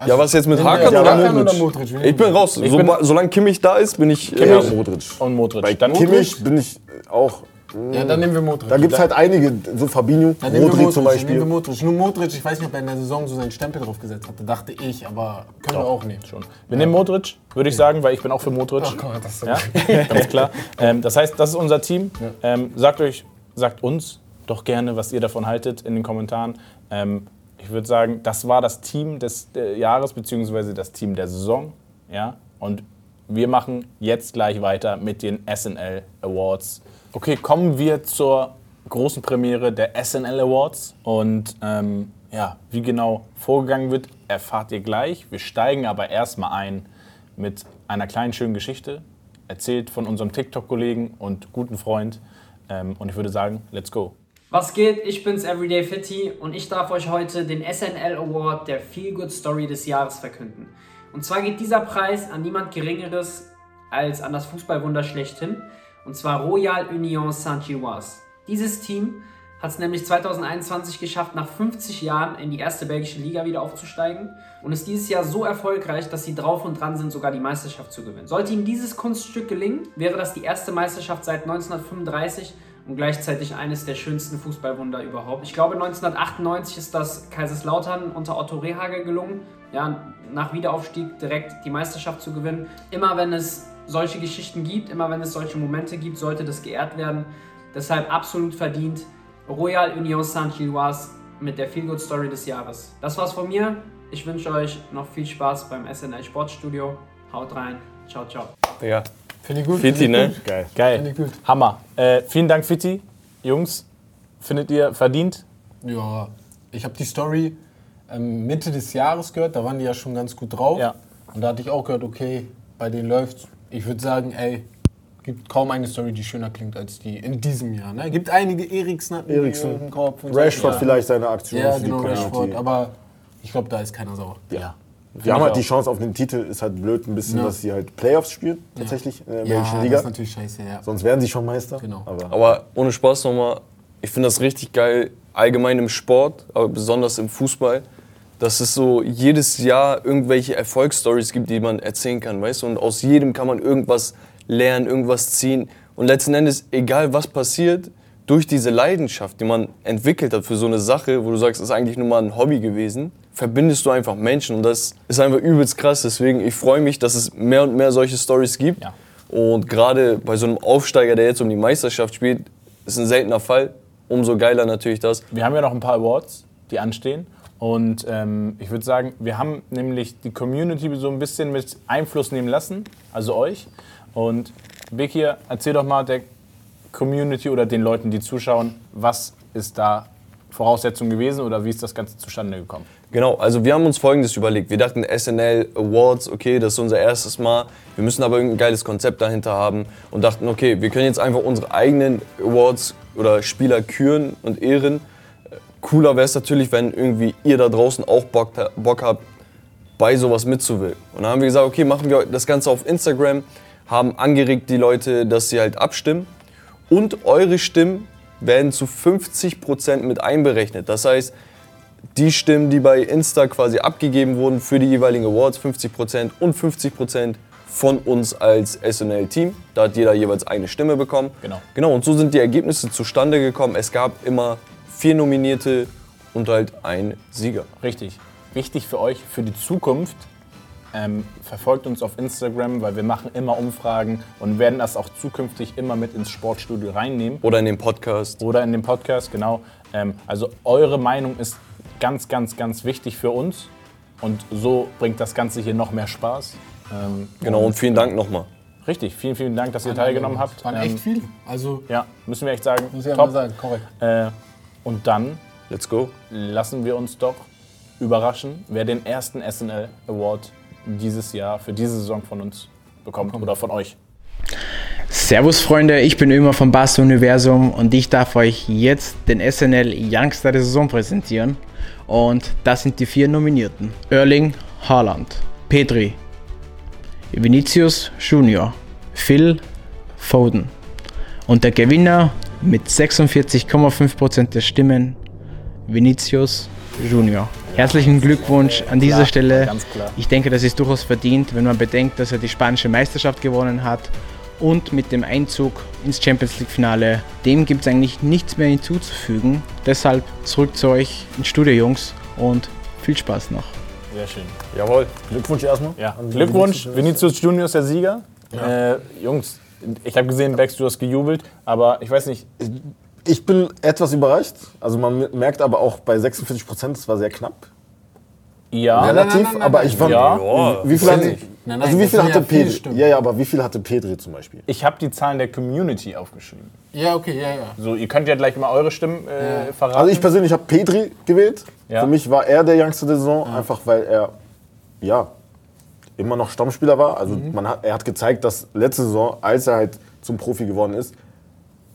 Ja, was jetzt mit Hakan oder Hakan Modric? oder Modric? Ich bin raus. Ich so, bin- solange Kimmich da ist, bin ich. Ja, Äh, Modric. Und Modric. Bei dann Kimmich bin ich auch. Ja, dann nehmen wir Modric. Da gibt es halt einige, so Fabinho, Dann Modric Modric, zum dann nehmen wir Beispiel. Modric. Nur Modric, ich weiß nicht, ob er in der Saison so seinen Stempel drauf gesetzt hatte, dachte ich, aber können wir auch nehmen. schon. Wir nehmen Modric, würde ich sagen, weil ich bin auch für Modric. Ach Gott, das ist so Ja, ganz klar. Ähm, das heißt, das ist unser Team. Ähm, sagt euch, sagt uns doch gerne, was ihr davon haltet in den Kommentaren. Ähm, ich würde sagen, das war das Team des äh, Jahres beziehungsweise das Team der Saison. Ja? Und wir machen jetzt gleich weiter mit den SNL Awards. Okay, kommen wir zur großen Premiere der SNL Awards. Und ähm, ja, wie genau vorgegangen wird, erfahrt ihr gleich. Wir steigen aber erstmal ein mit einer kleinen schönen Geschichte, erzählt von unserem TikTok-Kollegen und guten Freund. Ähm, und ich würde sagen, let's go. Was geht? Ich bin's Everyday Fitty und ich darf euch heute den SNL Award der Feel Good Story des Jahres verkünden. Und zwar geht dieser Preis an niemand Geringeres als an das Fußballwunder schlechthin, und zwar Royal Union Saint-Gilloise. Dieses Team hat es nämlich 2021 geschafft, nach 50 Jahren in die erste belgische Liga wieder aufzusteigen und ist dieses Jahr so erfolgreich, dass sie drauf und dran sind, sogar die Meisterschaft zu gewinnen. Sollte ihnen dieses Kunststück gelingen, wäre das die erste Meisterschaft seit 1935 und gleichzeitig eines der schönsten Fußballwunder überhaupt. Ich glaube, 1998 ist das Kaiserslautern unter Otto Rehagel gelungen, ja, nach Wiederaufstieg direkt die Meisterschaft zu gewinnen. Immer wenn es solche Geschichten gibt, immer wenn es solche Momente gibt, sollte das geehrt werden. Deshalb absolut verdient Royal Union Saint-Gilloise mit der Feel Good Story des Jahres. Das war's von mir. Ich wünsche euch noch viel Spaß beim SNL Sportstudio. Haut rein. Ciao, ciao. Ja. Finde ich gut. Fitti, finde ich ne? gut. Geil. Geil. Finde ich gut. Hammer. Äh, vielen Dank, Fitti. Jungs, findet ihr verdient? Ja, ich habe die Story ähm, Mitte des Jahres gehört, da waren die ja schon ganz gut drauf. Ja. Und da hatte ich auch gehört, okay, bei denen läuft's. Ich würde sagen, ey, gibt kaum eine Story, die schöner klingt als die in diesem Jahr. Ne? Gibt einige Eriksen Eriksen. im Kopf. Und so. Rashford ja. vielleicht seine Aktion Ja, genau. Rashford. Aber ich glaube, da ist keiner sauer. Ja. Wir haben halt auch. die Chance auf den Titel, ist halt blöd ein bisschen, Ja. dass sie halt Playoffs spielen, tatsächlich, in der Ja, belgischen das Liga. ist natürlich scheiße, ja. Sonst wären sie schon Meister. Genau. Aber Aber ohne Spaß nochmal, ich finde das richtig geil, allgemein im Sport, aber besonders im Fußball, dass es so jedes Jahr irgendwelche Erfolgsstories gibt, die man erzählen kann, weißt du? Und aus jedem kann man irgendwas lernen, irgendwas ziehen. Und letzten Endes, egal was passiert, durch diese Leidenschaft, die man entwickelt hat für so eine Sache, wo du sagst, das ist eigentlich nur mal ein Hobby gewesen, verbindest du einfach Menschen und das ist einfach übelst krass. Deswegen, ich freue mich, dass es mehr und mehr solche Stories gibt. Ja. Und gerade bei so einem Aufsteiger, der jetzt um die Meisterschaft spielt, ist ein seltener Fall. Umso geiler natürlich das. Wir haben ja noch ein paar Awards, die anstehen. Und ähm, ich würde sagen, wir haben nämlich die Community so ein bisschen mit Einfluss nehmen lassen, also euch. Und Bekir, erzähl doch mal der Community oder den Leuten, die zuschauen, was ist da Voraussetzung gewesen oder wie ist das Ganze zustande gekommen? Genau, also wir haben uns Folgendes überlegt. Wir dachten SNL Awards, okay, das ist unser erstes Mal. Wir müssen aber irgendein geiles Konzept dahinter haben und dachten, okay, wir können jetzt einfach unsere eigenen Awards oder Spieler küren und ehren. Cooler wäre es natürlich, wenn irgendwie ihr da draußen auch Bock, Bock habt, bei sowas mitzuwirken. Und dann haben wir gesagt, okay, machen wir das Ganze auf Instagram, haben angeregt die Leute, dass sie halt abstimmen und eure Stimmen werden zu 50% mit einberechnet. Das heißt, die Stimmen, die bei Insta quasi abgegeben wurden für die jeweiligen Awards, 50% und 50% von uns als SNL-Team. Da hat jeder jeweils eine Stimme bekommen. Genau. Genau, und so sind die Ergebnisse zustande gekommen. Es gab immer vier Nominierte und halt ein Sieger. Richtig. Wichtig für euch, für die Zukunft, ähm, verfolgt uns auf Instagram, weil wir machen immer Umfragen und werden das auch zukünftig immer mit ins Sportstudio reinnehmen. Oder in dem Podcast. Oder in dem Podcast, genau. Ähm, also eure Meinung ist ganz, ganz, ganz wichtig für uns. Und so bringt das Ganze hier noch mehr Spaß. Ähm, Genau, und vielen Dank nochmal. Richtig, vielen, vielen Dank, dass ihr teilgenommen habt. Das waren Ähm, echt viele. Also, Ja, müssen wir echt sagen. muss ich ja mal sagen, korrekt. Äh, und dann Let's go. lassen wir uns doch überraschen, wer den ersten SNL Award dieses Jahr für diese Saison von uns bekommt oder von euch. Servus Freunde, ich bin Ömer vom Basta Universum und ich darf euch jetzt den SNL Youngster der Saison präsentieren. Und das sind die vier Nominierten. Erling Haaland, Petri, Vinicius Junior, Phil Foden. Und der Gewinner mit 46,5% der Stimmen, Vinicius Junior. Herzlichen Glückwunsch an dieser Klar, Stelle. ganz klar. Ich denke, das ist durchaus verdient, wenn man bedenkt, dass er die spanische Meisterschaft gewonnen hat und mit dem Einzug ins Champions League Finale. Dem gibt es eigentlich nichts mehr hinzuzufügen. Deshalb zurück zu euch ins Studio, Jungs, und viel Spaß noch. Sehr schön. Jawohl. Glückwunsch erstmal. Ja, Glückwunsch, Vinicius. Junior ist der Sieger. Äh, Jungs, ich habe gesehen, Bex, du hast gejubelt, aber ich weiß nicht, Ich bin etwas überrascht. Also man merkt aber auch bei 46 Prozent, es war sehr knapp. ja, Relativ, nein, nein, nein, aber ich war. Ja. Wie viel hatte, Nein, nein, also wie viel hatte ja Pedri? Stimmen. Ja, ja, aber wie viel hatte Pedri zum Beispiel? ich habe die Zahlen der Community aufgeschrieben. Ja, okay, ja, ja. So, ihr könnt ja gleich mal eure Stimmen äh, Ja. verraten. Also ich persönlich habe Pedri gewählt. Ja. Für mich war er der Youngster der Saison, einfach weil er ja immer noch Stammspieler war. Also man hat, er hat gezeigt, dass letzte Saison, als er halt zum Profi geworden ist,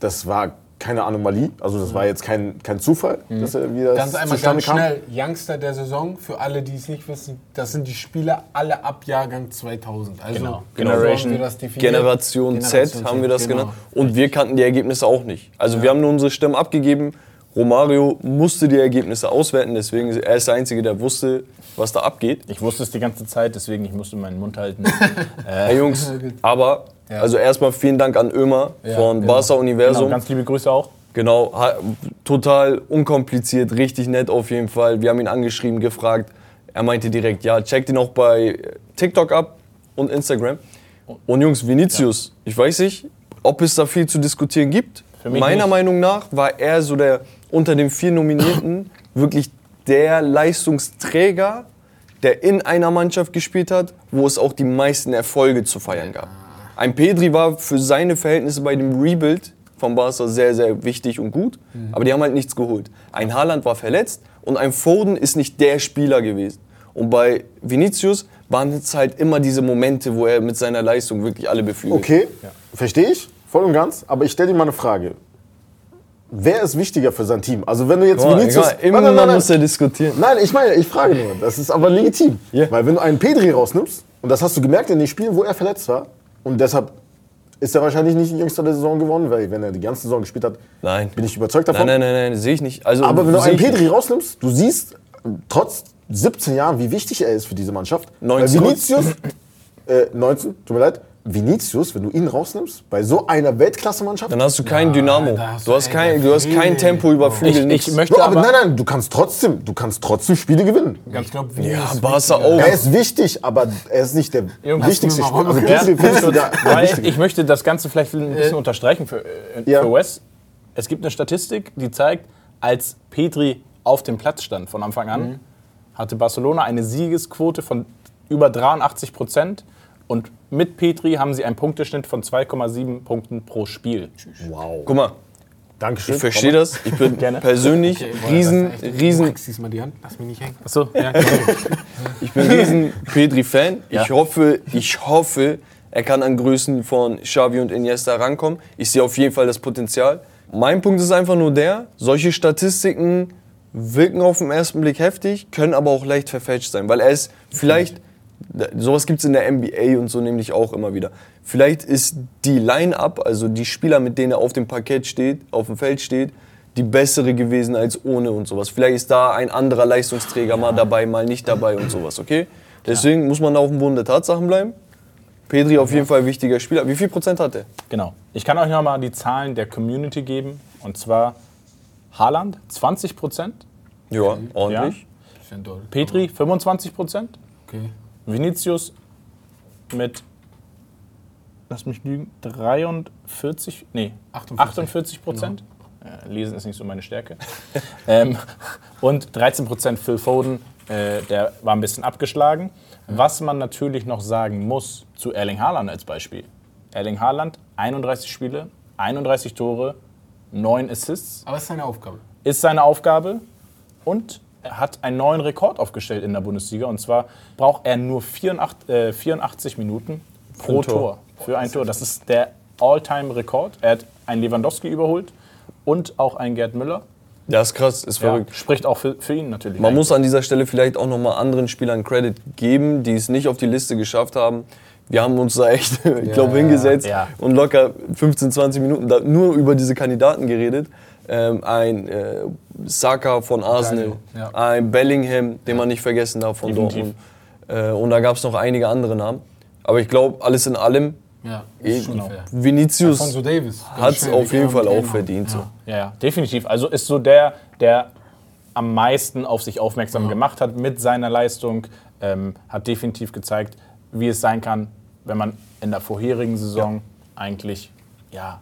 das war keine Anomalie. Also das war jetzt kein, kein Zufall, dass er wieder Ganz einmal zustande ganz kam. schnell. Youngster der Saison, für alle, die es nicht wissen, das sind die Spieler alle ab Jahrgang 2000. Also, Genau. Generation-. Generation, Generation Z haben wir das genau. genannt. Und wir kannten die Ergebnisse auch nicht. Also wir haben nur unsere Stimmen abgegeben. Romario musste die Ergebnisse auswerten, deswegen ist er ist der Einzige, der wusste, was da abgeht. ich wusste es die ganze Zeit, deswegen ich musste meinen Mund halten. Hey Jungs, aber Ja. also erstmal vielen Dank an Ömer Ja, von genau. Barca genau, Universum. ganz liebe Grüße auch. Genau, total unkompliziert, richtig nett auf jeden Fall. Wir haben ihn angeschrieben, gefragt. Er meinte direkt, ja, checkt ihn auch bei TikTok ab und Instagram. Und Jungs, Vinicius, ich weiß nicht, ob es da viel zu diskutieren gibt. Für mich Meiner nicht. Meinung nach war er so der unter den vier Nominierten wirklich der Leistungsträger, der in einer Mannschaft gespielt hat, wo es auch die meisten Erfolge zu feiern gab. Ein Pedri war für seine Verhältnisse bei dem Rebuild von Barca sehr, sehr wichtig und gut, aber die haben halt nichts geholt. Ein Haaland war verletzt und ein Foden ist nicht der Spieler gewesen. Und bei Vinicius waren es halt immer diese Momente, wo er mit seiner Leistung wirklich alle beflügelt. Okay, verstehe ich, voll und ganz. Aber ich stelle dir mal eine Frage. Wer ist wichtiger für sein Team? Also wenn du jetzt Boah, Vinicius... egal, immer Nein, nein, nein, nein. muss er diskutieren. Nein, ich meine, ich frage nur. Das ist aber legitim. Ja. Weil wenn du einen Pedri rausnimmst, und das hast du gemerkt in den Spielen, wo er verletzt war, und deshalb ist er wahrscheinlich nicht Jüngster der Saison geworden, weil wenn er die ganze Saison gespielt hat, Nein. bin ich überzeugt davon. Nein, nein, nein, nein, sehe ich nicht. Also, Aber wenn du einen Pedri nicht. rausnimmst, du siehst trotz 17 Jahren, wie wichtig er ist für diese Mannschaft. 19. Weil Vinicius, äh, 19, tut mir leid, Vinicius, wenn du ihn rausnimmst, bei so einer Weltklasse-Mannschaft. Dann hast du kein Dynamo. da hast Du du hast kein, du hast kein. Tempo über Flügel, Ich, ich möchte Ja, aber aber, nein, nein, du kannst trotzdem, du kannst trotzdem Spiele gewinnen. Ich glaube, Ja, Barca auch. Er ist wichtig, aber er ist nicht der Jungs, wichtigste Spieler. Also Ja, du ich möchte das Ganze vielleicht ein bisschen unterstreichen für, äh, Ja. für Wes. Es gibt eine Statistik, die zeigt, als Petri auf dem Platz stand von Anfang an, hatte Barcelona eine Siegesquote von über 83 Prozent. Und mit Petri haben sie einen Punkteschnitt von 2,7 Punkten pro Spiel. Wow. Guck mal, Dankeschön. ich verstehe das. Ich bin Gerne. persönlich riesen, riesen, Du diesmal die Hand, lass mich nicht hängen. Achso, ja. ich bin riesen Pedri-Fan. Ja. Ich hoffe, ich hoffe, er kann an Größen von Xavi und Iniesta rankommen. Ich sehe auf jeden Fall das Potenzial. Mein Punkt ist einfach nur der, solche Statistiken wirken auf den ersten Blick heftig, können aber auch leicht verfälscht sein, weil er ist vielleicht, sowas gibt es in der NBA und so nämlich auch immer wieder. Vielleicht ist die Line-Up, also die Spieler, mit denen er auf dem Parkett steht, auf dem Feld steht, die bessere gewesen als ohne und sowas. Vielleicht ist da ein anderer Leistungsträger mal dabei, mal nicht dabei und sowas, okay? Deswegen muss man da auf dem Boden der Tatsachen bleiben. Pedri auf jeden Fall ein wichtiger Spieler. Wie viel Prozent hat er? Genau. Ich kann euch nochmal die Zahlen der Community geben. Und zwar Haaland 20 Prozent, Ja, ordentlich. Doll. Petri 25 Prozent, Okay. Vinicius mit, lass mich lügen, 43, nee, 48. 48 Prozent. Äh, Lesen ist nicht so meine Stärke. ähm, und 13 Prozent Phil Foden, äh, der war ein bisschen abgeschlagen. Was man natürlich noch sagen muss zu Erling Haaland als Beispiel. Erling Haaland, 31 Spiele, 31 Tore, 9 Assists, Aber es ist seine Aufgabe. ist seine Aufgabe und hat einen neuen Rekord aufgestellt in der Bundesliga. Und zwar braucht er nur 84, äh, 84 Minuten pro Tor. Tor. Für ein Tor. Das ist der All-Time-Rekord. Er hat einen Lewandowski überholt und auch einen Gerd Müller. Das ist krass, ist Ja, verrückt. spricht auch für, für ihn natürlich. Man muss an dieser Stelle vielleicht auch nochmal anderen Spielern Credit geben, die es nicht auf die Liste geschafft haben. Wir haben uns da echt, ich glaube, hingesetzt Ja. und locker 15, 20 Minuten da nur über diese Kandidaten geredet. Ähm, ein äh, Saka von Arsenal, ja. ein Bellingham, den man nicht vergessen darf von Definitiv. Dortmund. Äh, und da gab es noch einige andere Namen. Aber ich glaube, alles in allem, Ja, ist schon Genau. fair. Vinicius hat es auf jeden Fall auch verdient. verdient. So. Ja, ja, definitiv. Also ist so der, der am meisten auf sich aufmerksam gemacht hat mit seiner Leistung, ähm, hat definitiv gezeigt, wie es sein kann, wenn man in der vorherigen Saison eigentlich ja,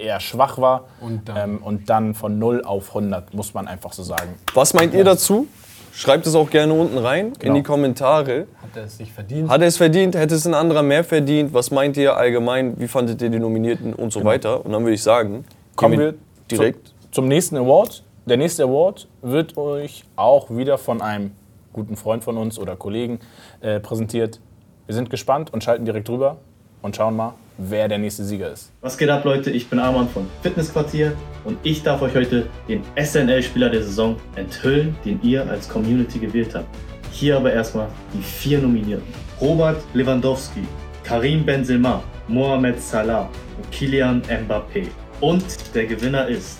eher schwach war Und dann- ähm, und dann von 0 auf 100, muss man einfach so sagen. Was meint ihr dazu? Schreibt es auch gerne unten rein in Genau. die Kommentare. Hat er es sich verdient? Hat er es verdient? Hätte es ein anderer mehr verdient? Was meint ihr allgemein? Wie fandet ihr die Nominierten und so weiter? Und dann würde ich sagen, Genau. Kommen wir direkt. Zum, zum nächsten Award. Der nächste Award wird euch auch wieder von einem guten Freund von uns oder Kollegen äh, präsentiert. Wir sind gespannt und schalten direkt rüber und schauen mal, wer der nächste Sieger ist. Was geht ab, Leute? Ich bin Arman von Fitnessquartier und ich darf euch heute den SNL-Spieler der Saison enthüllen, den ihr als Community gewählt habt. Hier aber erstmal die vier Nominierten: Robert Lewandowski, Karim Benzema, Mohamed Salah und Kylian Mbappé. Und der Gewinner ist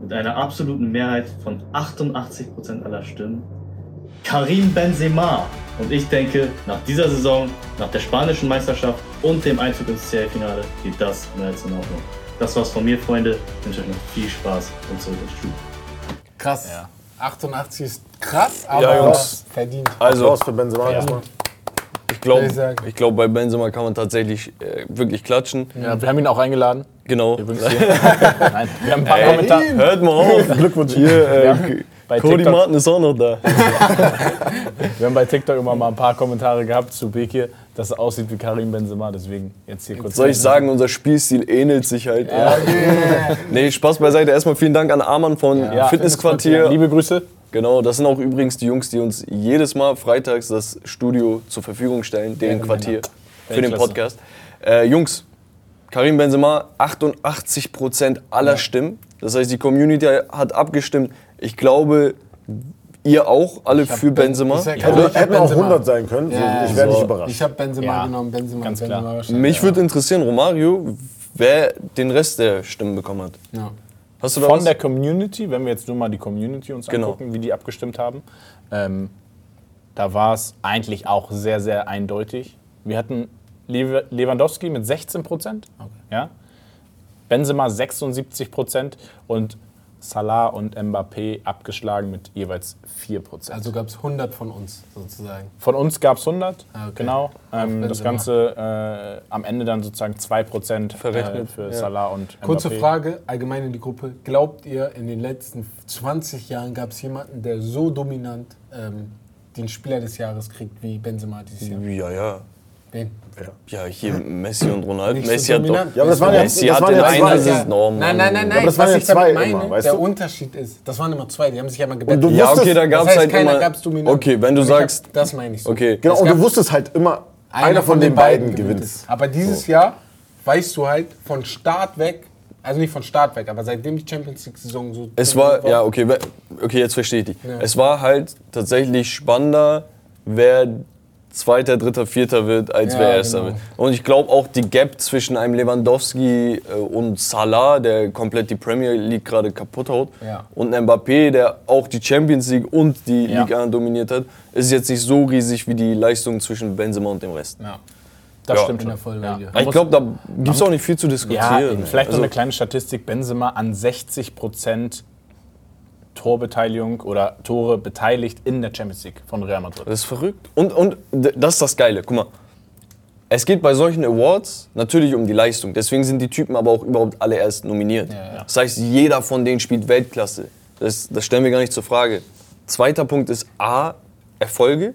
mit einer absoluten Mehrheit von 88% aller Stimmen Karim Benzema. Und ich denke, nach dieser Saison, nach der spanischen Meisterschaft und dem Einzug ins CL-Finale geht das mehr als in Ordnung. Das war's von mir, Freunde. Ich wünsche euch noch viel Spaß und zurück ins Studio. Krass. 88 ist krass, aber Ja, Jungs. verdient. Also, Applaus für Benzema erstmal. ich glaube, ich glaub, bei Benzema kann man tatsächlich äh, wirklich klatschen. Ja, wir haben ihn auch eingeladen. Genau. Nein, wir haben ein paar Ey, Kommentare. hört mal auf. Glückwunsch. Hier, äh, bei Cody TikTok- Martin ist auch noch da. Wir haben bei TikTok immer mal ein paar Kommentare gehabt zu Bekir, dass er aussieht wie Karim Benzema. Deswegen jetzt hier kurz. Soll ich sagen, unser Spielstil ähnelt sich halt. Nee, Spaß beiseite. Erstmal vielen Dank an Arman von Ja, Fitnessquartier. Liebe Grüße. Genau, das sind auch übrigens die Jungs, die uns jedes Mal freitags das Studio zur Verfügung stellen, deren Quartier für den. Podcast. Äh, Jungs, Karim Benzema, 88% aller Stimmen. Das heißt, die Community hat abgestimmt. Ich glaube, Ihr auch alle für Ben- Benzema? ich sag- Ja. Also, Hätten auch Benzema. 100 sein können. Ja, ich wäre nicht so. überrascht. Ich habe Benzema Ja, genommen, Benzema, ganz Benzema klar. wahrscheinlich. Mich würde interessieren, Romario, wer den Rest der Stimmen bekommen hat. Ja. Hast du da Von was? der Community, wenn wir jetzt nur mal die Community uns Genau. angucken, wie die abgestimmt haben, ähm, da war es eigentlich auch sehr, sehr eindeutig. Wir hatten Lew- Lewandowski mit 16 Prozent, ja? Benzema 76 Prozent und Salah und Mbappé abgeschlagen mit jeweils 4 Prozent. Also gab es 100 von uns sozusagen. Von uns gab es 100, Ah, okay. genau. Ähm, das. Ganze äh, am Ende dann sozusagen 2% Verrechnet. äh, für Salah und Mbappé. Kurze Frage, allgemein in die Gruppe. Glaubt ihr, in den letzten 20 Jahren gab es jemanden, der so dominant ähm, den Spieler des Jahres kriegt wie Benzema dieses Jahr? Ja, ja. Wen? Ja, hier Messi und Ronaldo. Nicht so Messi hat doch. Ja, aber das waren ja- Messi das hat waren ja einer. Saison. Oh, Mann. Nein, nein, nein, nein. aber das waren was ja zwei meine, immer, weißt der du? Unterschied ist, das waren immer zwei, die haben sich ja mal Und du gebettelt. Ja, okay, da gab das es heißt, halt immer. gab's dominant. Okay, wenn du Und ich hab- sagst. das meine ich so. Okay, Genau, und du wusstest halt immer, einer von den beiden gewinnt. es. Aber dieses Jahr weißt du halt von Start weg, also nicht von Start weg, aber seitdem die Champions League-Saison so. Es war, ja, okay, okay, jetzt verstehe ich dich. Ja. Es war halt tatsächlich spannender, wer Zweiter, Dritter, Vierter wird, als Ja, wer Erster genau. wird. Und ich glaube auch die Gap zwischen einem Lewandowski äh, und Salah, der komplett die Premier League gerade kaputt haut, Ja. und einem Mbappé, der auch die Champions League und die Ja. Liga dominiert hat, ist jetzt nicht so riesig wie die Leistung zwischen Benzema und dem Rest. Ja, das Ja. stimmt schon. da voll Ja. Ich glaube, da gibt es auch nicht viel zu Ja, diskutieren. vielleicht noch Also- eine kleine Statistik. Benzema an 60 Prozent Torbeteiligung oder Tore beteiligt in der Champions League von Real Madrid. Das ist verrückt. Und, und das ist das Geile. Guck mal. Es geht bei solchen Awards natürlich um die Leistung. Deswegen sind die Typen aber auch überhaupt alle erst nominiert. ja. Das heißt, jeder von denen spielt Weltklasse. Das, das stellen wir gar nicht zur Frage. Zweiter Punkt ist A, Erfolge,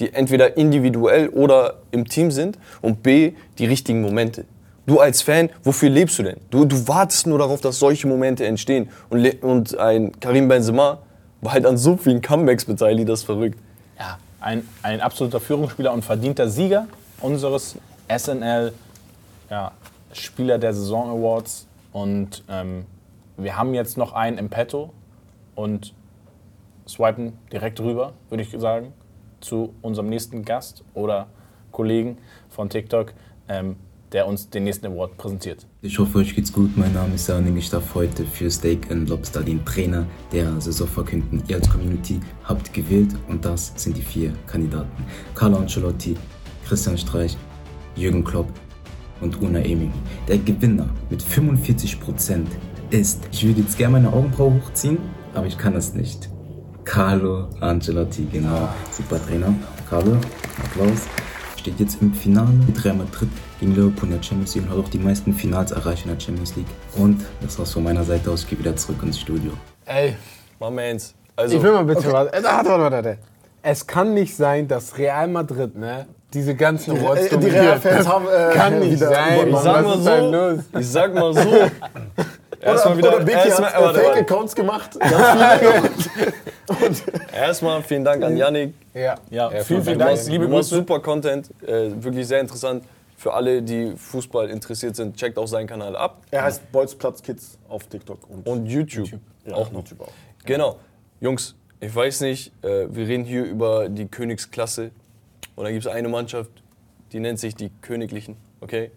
die entweder individuell oder im Team sind. Und B, die richtigen Momente. Du als Fan, wofür lebst du denn? Du, du wartest nur darauf, dass solche Momente entstehen. Und, und ein Karim Benzema war halt an so vielen Comebacks beteiligt, das ist verrückt. Ja, ein, ein absoluter Führungsspieler und verdienter Sieger unseres SNL ja, Spieler der Saison Awards. Und ähm, wir haben jetzt noch einen im Petto und swipen direkt rüber, würde ich sagen, zu unserem nächsten Gast oder Kollegen von TikTok, ähm, der uns den nächsten Award präsentiert. Ich hoffe, euch geht's gut. Mein Name ist Saning. Ich darf heute für Steak and Lobster den Trainer der Saison verkünden. Ihr als Community habt gewählt und das sind die vier Kandidaten. Carlo Ancelotti, Christian Streich, Jürgen Klopp und Una Emini. Der Gewinner mit 45% ist, ich würde jetzt gerne meine Augenbraue hochziehen, aber ich kann es nicht. Carlo Ancelotti, genau. Super Trainer. Carlo, Applaus. Steht jetzt im Finale Real Madrid gegen Liverpool in der Champions League und hat auch die meisten Finals erreicht in der Champions League. Und das war's von meiner Seite aus. Ich gehe wieder zurück ins Studio. Ey, My mans. Also, ich will mal bitte was. Äh, Warte, warte, warte. Es kann nicht sein, dass Real Madrid, ne, diese ganzen Awards die dominiert. Real-Fans haben, äh, Kann nicht sein. ich sag mal so, ich sag mal so. Erstmal wieder, oder Biki erstmal, hat äh. Fake-Accounts gemacht. Erstmal vielen Dank an Yannick. Ja, Ja, vielen, Du vielen Dank. Liebe Grüße. super Content, äh, wirklich sehr interessant. Für alle, die Fußball interessiert sind, checkt auch seinen Kanal ab. Er heißt Bolzplatz Kids auf TikTok und, Und YouTube. ja, auch noch. YouTube auch. Genau. Jungs, ich weiß nicht, äh, wir reden hier über die Königsklasse. Und da gibt es eine Mannschaft, die nennt sich die Königlichen. Okay?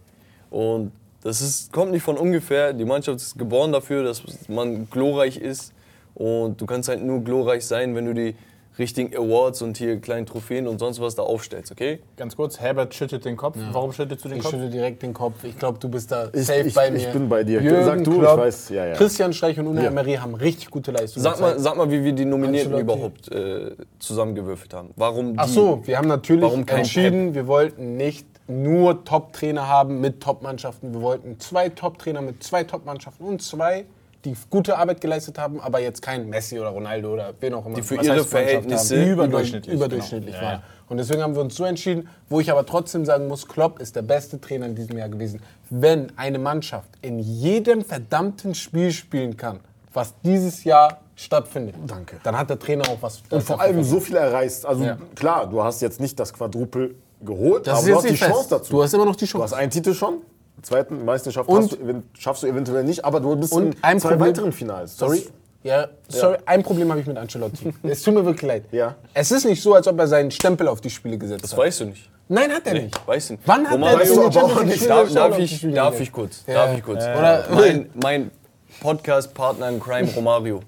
Und das ist, kommt nicht von ungefähr. Die Mannschaft ist geboren dafür, dass man glorreich ist. Und du kannst halt nur glorreich sein, wenn du die richtigen Awards und hier kleinen Trophäen und sonst was da aufstellst, okay? Ganz kurz, Herbert schüttelt den Kopf. Warum schüttelst du den Ich Kopf? schüttel direkt den Kopf. Ich glaube, du bist da Ich- safe ich- bei ich mir. bin bei dir. Jürgen Sag du, ich Klopp, weiß, ja, ja. Christian Streich und Una Ja. Emery haben richtig gute Leistungen Sag mal, sag mal, wie wir die Nominierten Ancelotti. überhaupt äh, zusammengewürfelt haben. Warum die? Ach so, wir haben natürlich Warum kein entschieden, wir wollten nicht nur Top-Trainer haben mit Top-Mannschaften. Wir wollten zwei Top-Trainer mit zwei Top-Mannschaften und zwei, die gute Arbeit geleistet haben, aber jetzt kein Messi oder Ronaldo oder wen auch immer. Die für Was ihre Verhältnisse haben, überdurchschnittlich, überdurchschnittlich genau. Waren. ja. Und deswegen haben wir uns so entschieden, wo ich aber trotzdem sagen muss, Klopp ist der beste Trainer in diesem Jahr gewesen. Wenn eine Mannschaft in jedem verdammten Spiel spielen kann, was dieses Jahr stattfindet, Danke. dann hat der Trainer auch was. Und vor allem so viel erreicht. Also Ja. klar, du hast jetzt nicht das Quadrupel geholt, Das aber du hast die fest. Chance dazu. Du hast immer noch die Du hast Chance. einen Titel schon, zweiten Meisterschaft Und- hast du, schaffst du eventuell nicht, aber du bist Und in zwei Problem- weiteren Finals. Das- Sorry. Ja, sorry, ein Problem habe ich mit Ancelotti. es tut mir wirklich leid. Ja. Es ist nicht so, als ob er seinen Stempel auf die Spiele gesetzt Das hat. weißt du nicht. Nein, hat er Nee, nicht. weißt du nicht. Wann hat er Romario- das aber auch nicht. Darf, darf, ich, darf ich kurz? Ja. Darf ich kurz? Oder- mein mein Podcast-Partner in Crime, Romario,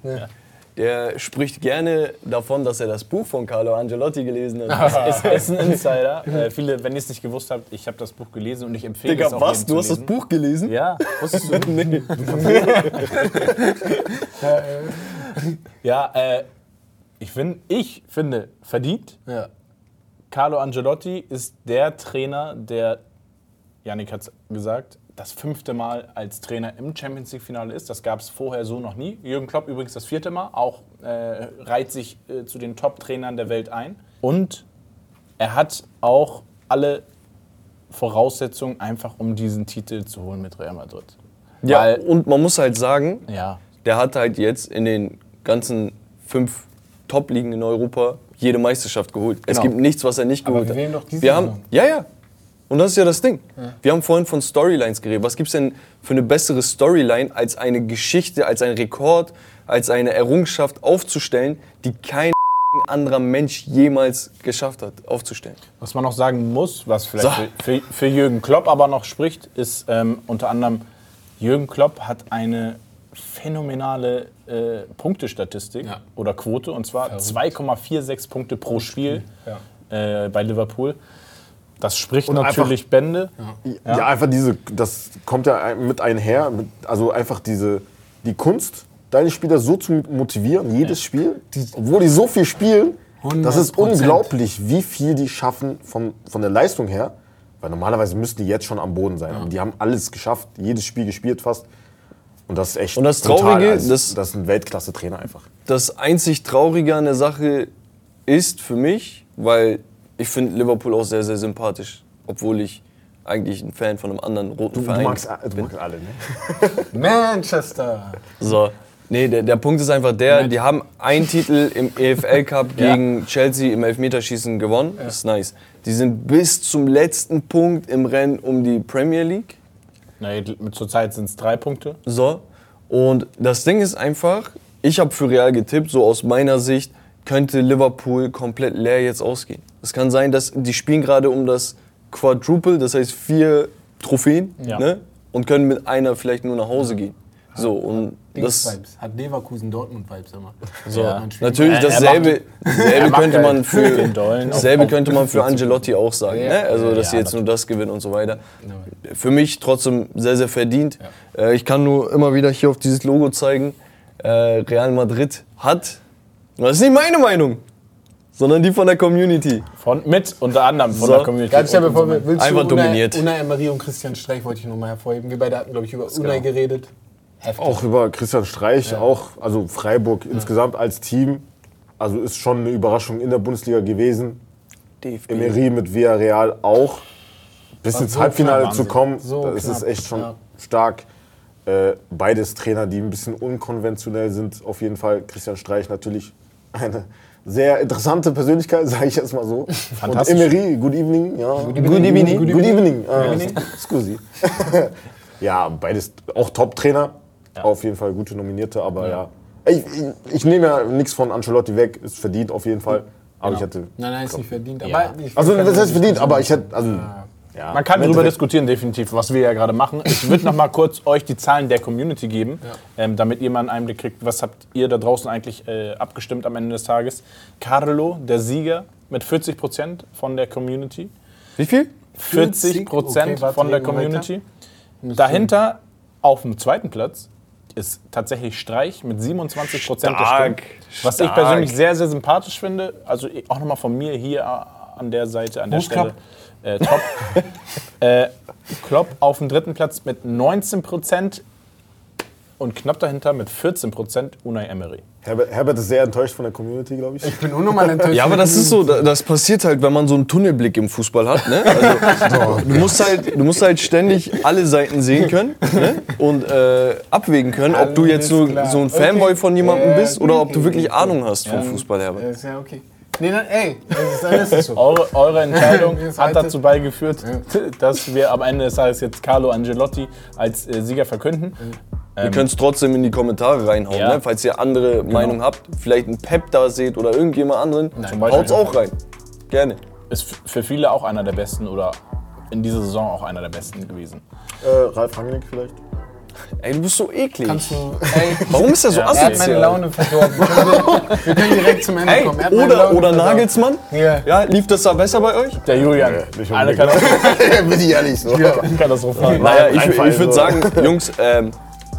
der spricht gerne davon, dass er das Buch von Carlo Angelotti gelesen hat. ist, ist ein Insider. Äh, viele, wenn ihr es nicht gewusst habt, ich habe das Buch gelesen und ich empfehle es Digga, auch was? Du hast das. Buch gelesen? Ja, wusstest du? nee. Ja, äh, ich, find, ich finde, verdient. Ja. Carlo Angelotti ist der Trainer, der, Yannick hat es gesagt, das fünfte Mal als Trainer im Champions League-Finale ist. Das gab es vorher so noch nie. Jürgen Klopp übrigens das vierte Mal, auch äh, reiht sich äh, zu den Top-Trainern der Welt ein. Und er hat auch alle Voraussetzungen, einfach um diesen Titel zu holen mit Real Madrid. Ja, Weil- und man muss halt sagen, Ja, der hat halt jetzt in den ganzen fünf Top-Ligen in Europa jede Meisterschaft geholt. Es Genau. gibt nichts, was er nicht Aber geholt wir hat. wählen doch diese wir haben, ja, ja. Und das ist ja das Ding. Wir haben vorhin von Storylines geredet. Was gibt es denn für eine bessere Storyline, als eine Geschichte, als ein Rekord, als eine Errungenschaft aufzustellen, die kein anderer Mensch jemals geschafft hat, aufzustellen? Was man noch sagen muss, was vielleicht So. für, für, für Jürgen Klopp aber noch spricht, ist ähm, unter anderem, Jürgen Klopp hat eine phänomenale äh, Punktestatistik Ja. oder Quote, und zwar 2,46 Punkte pro Spiel Ja. äh, bei Liverpool. Das spricht Und natürlich Bände. Ja. einfach diese, das kommt ja mit einher, mit, also einfach diese, die Kunst, deine Spieler so zu motivieren, jedes Spiel, obwohl die so viel spielen, das ist 100%. unglaublich, wie viel die schaffen von, von der Leistung her, weil normalerweise müssten die jetzt schon am Boden sein. Und die haben alles geschafft, jedes Spiel gespielt fast. Und das ist echt Und das. Traurige, Also, das- das ist ein Weltklasse-Trainer einfach. Das einzig Traurige an der Sache ist für mich, weil ich finde Liverpool auch sehr, sehr sympathisch, obwohl ich eigentlich ein Fan von einem anderen roten Du, du, Verein magst, du magst alle, ne? Manchester. So. Nee, der, der Punkt ist einfach der, die haben einen Titel im EFL Cup gegen Chelsea im Elfmeterschießen gewonnen. Das ist nice. Die sind bis zum letzten Punkt im Rennen um die Premier League. Nee, zurzeit sind es drei Punkte. So. Und das Ding ist einfach, ich habe für Real getippt, so aus meiner Sicht könnte Liverpool komplett leer jetzt ausgehen. Es kann sein, dass die spielen gerade um das Quadruple, das heißt vier Trophäen, Ja. ne? und können mit einer vielleicht nur nach Hause gehen. So, und das, Dings-Vibes. Hat Leverkusen Dortmund-Vibes immer. so. Ja. Natürlich dasselbe, macht- dasselbe könnte halt man für dasselbe könnte man für 45. Angelotti auch sagen, Ja, ne? also dass sie jetzt nur das gewinnen und so weiter. Für mich trotzdem sehr sehr verdient. Äh, ich kann nur immer wieder hier auf dieses Logo zeigen. Äh, Real Madrid hat, das ist nicht meine Meinung, sondern die von der Community. Von, mit unter anderem von So. der Community. Ganz schnell, bevor so wir, willst Einfach du Unai, dominiert. Unai Emery und Christian Streich wollte ich nochmal hervorheben. Wir beide hatten, glaube ich, über Unai geredet. Heftig. Auch über Christian Streich, auch, also Freiburg insgesamt als Team. Also ist schon eine Überraschung in der Bundesliga gewesen. DFB. Emery mit Villarreal auch. Bis War ins so Halbfinale zu kommen, So das ist knapp, echt schon ja. stark. Äh, beides Trainer, die ein bisschen unkonventionell sind. Auf jeden Fall Christian Streich natürlich eine sehr interessante Persönlichkeit, sage ich jetzt mal so. Fantastisch. Und Emery, good evening. Ja. Good evening. Good evening. Scusi. ja, beides auch Top-Trainer. Auf jeden Fall gute Nominierte, aber ja. Ich, ich, ich nehme ja nichts von Ancelotti weg, ist verdient auf jeden Fall. Aber ich hätte. Nein, nein, ist nicht verdient. Ja. Aber ich Also, das heißt verdient, aber ich hätte. Also, ja, Man kann darüber diskutieren, definitiv, was wir ja gerade machen. Ich würde noch mal kurz euch die Zahlen der Community geben, ähm, damit ihr mal einen Einblick kriegt, was habt ihr da draußen eigentlich äh, abgestimmt am Ende des Tages. Carlo, der Sieger, mit 40 Prozent von der Community. Wie viel? 40 Prozent Okay, von der Community. Dahinter auf dem zweiten Platz ist tatsächlich Streich mit 27 Prozent der Stimmen. Stark, Was ich stark. persönlich sehr, sehr sympathisch finde. Also auch nochmal von mir hier äh, an der Seite, an der Stelle. Äh, top. äh, Klopp auf dem dritten Platz mit 19 Prozent und knapp dahinter mit 14 Prozent Unai Emery. Herbert, Herbert ist sehr enttäuscht von der Community, glaube ich. Ich bin unnormal enttäuscht. Ja, aber das ist so, da- das passiert halt, wenn man so einen Tunnelblick im Fußball hat. Ne? Also, du, musst halt, du musst halt ständig alle Seiten sehen können ne? und äh, abwägen können, ob du jetzt so, so ein Fanboy Okay. von jemandem bist oder ob du wirklich Ahnung hast vom Fußball, Herbert. Ja, ist ja okay. Nee, nein, ey, das ist, das ist so. Eure, eure Entscheidung hat dazu beigeführt, dass wir am Ende des Tages jetzt Carlo Angelotti als äh, Sieger verkünden. Ihr könnt es trotzdem in die Kommentare reinhauen, Ja. ne? falls ihr andere Meinung habt. Vielleicht einen Pep da seht oder irgendjemand anderen. Beispiel. Haut's auch rein. Gerne. Ist für viele auch einer der besten oder in dieser Saison auch einer der besten gewesen. Äh, Ralf Rangnick vielleicht? Ey, du bist so eklig. Kannst du, ey, Warum ist der so Ja, er hat meine asozial? Laune verdorben. Wir, können direkt zum Ende Ey, kommen. Er hat meine oder, Laune oder. Nagelsmann? Ja. Ja, lief das da besser bei euch? Der Julian, nicht eine unbedingt. Katastrophe. Bin ich ehrlich so. Katastrophal. Naja, ich, Reinfall, ich würde sagen, Jungs, ähm,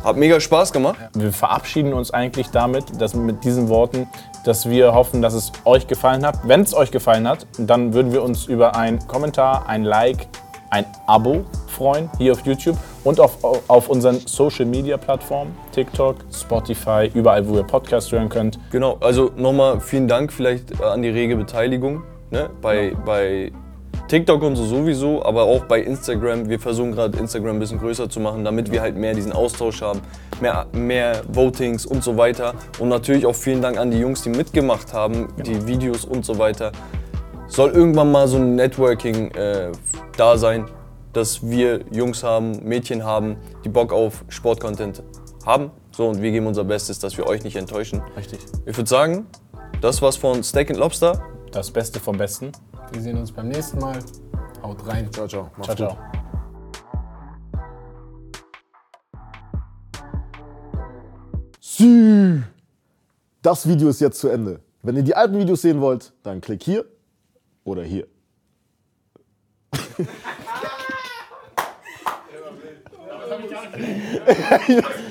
hat mega Spaß gemacht. Wir verabschieden uns eigentlich damit, dass mit diesen Worten, dass wir hoffen, dass es euch gefallen hat. Wenn es euch gefallen hat, dann würden wir uns über einen Kommentar, ein Like, ein Abo freuen hier auf YouTube und auf, auf unseren Social Media Plattformen, TikTok, Spotify, überall, wo ihr Podcast hören könnt. Genau, also nochmal vielen Dank vielleicht an die rege Beteiligung. Ne? Bei, bei TikTok und so sowieso, aber auch bei Instagram. Wir versuchen gerade Instagram ein bisschen größer zu machen, damit wir halt mehr diesen Austausch haben, mehr, mehr Votings und so weiter. Und natürlich auch vielen Dank an die Jungs, die mitgemacht haben, die Videos und so weiter. Soll irgendwann mal so ein Networking äh, da sein, dass wir Jungs haben, Mädchen haben, die Bock auf Sportcontent haben. So, und wir geben unser Bestes, dass wir euch nicht enttäuschen. Richtig. Ich würde sagen, das war's von Steak and Lobster. Das Beste vom Besten. Wir sehen uns beim nächsten Mal. Haut rein. Ciao, ciao. Macht's Ciao, gut. ciao. Das Video ist jetzt zu Ende. Wenn ihr die alten Videos sehen wollt, dann klick hier oder hier.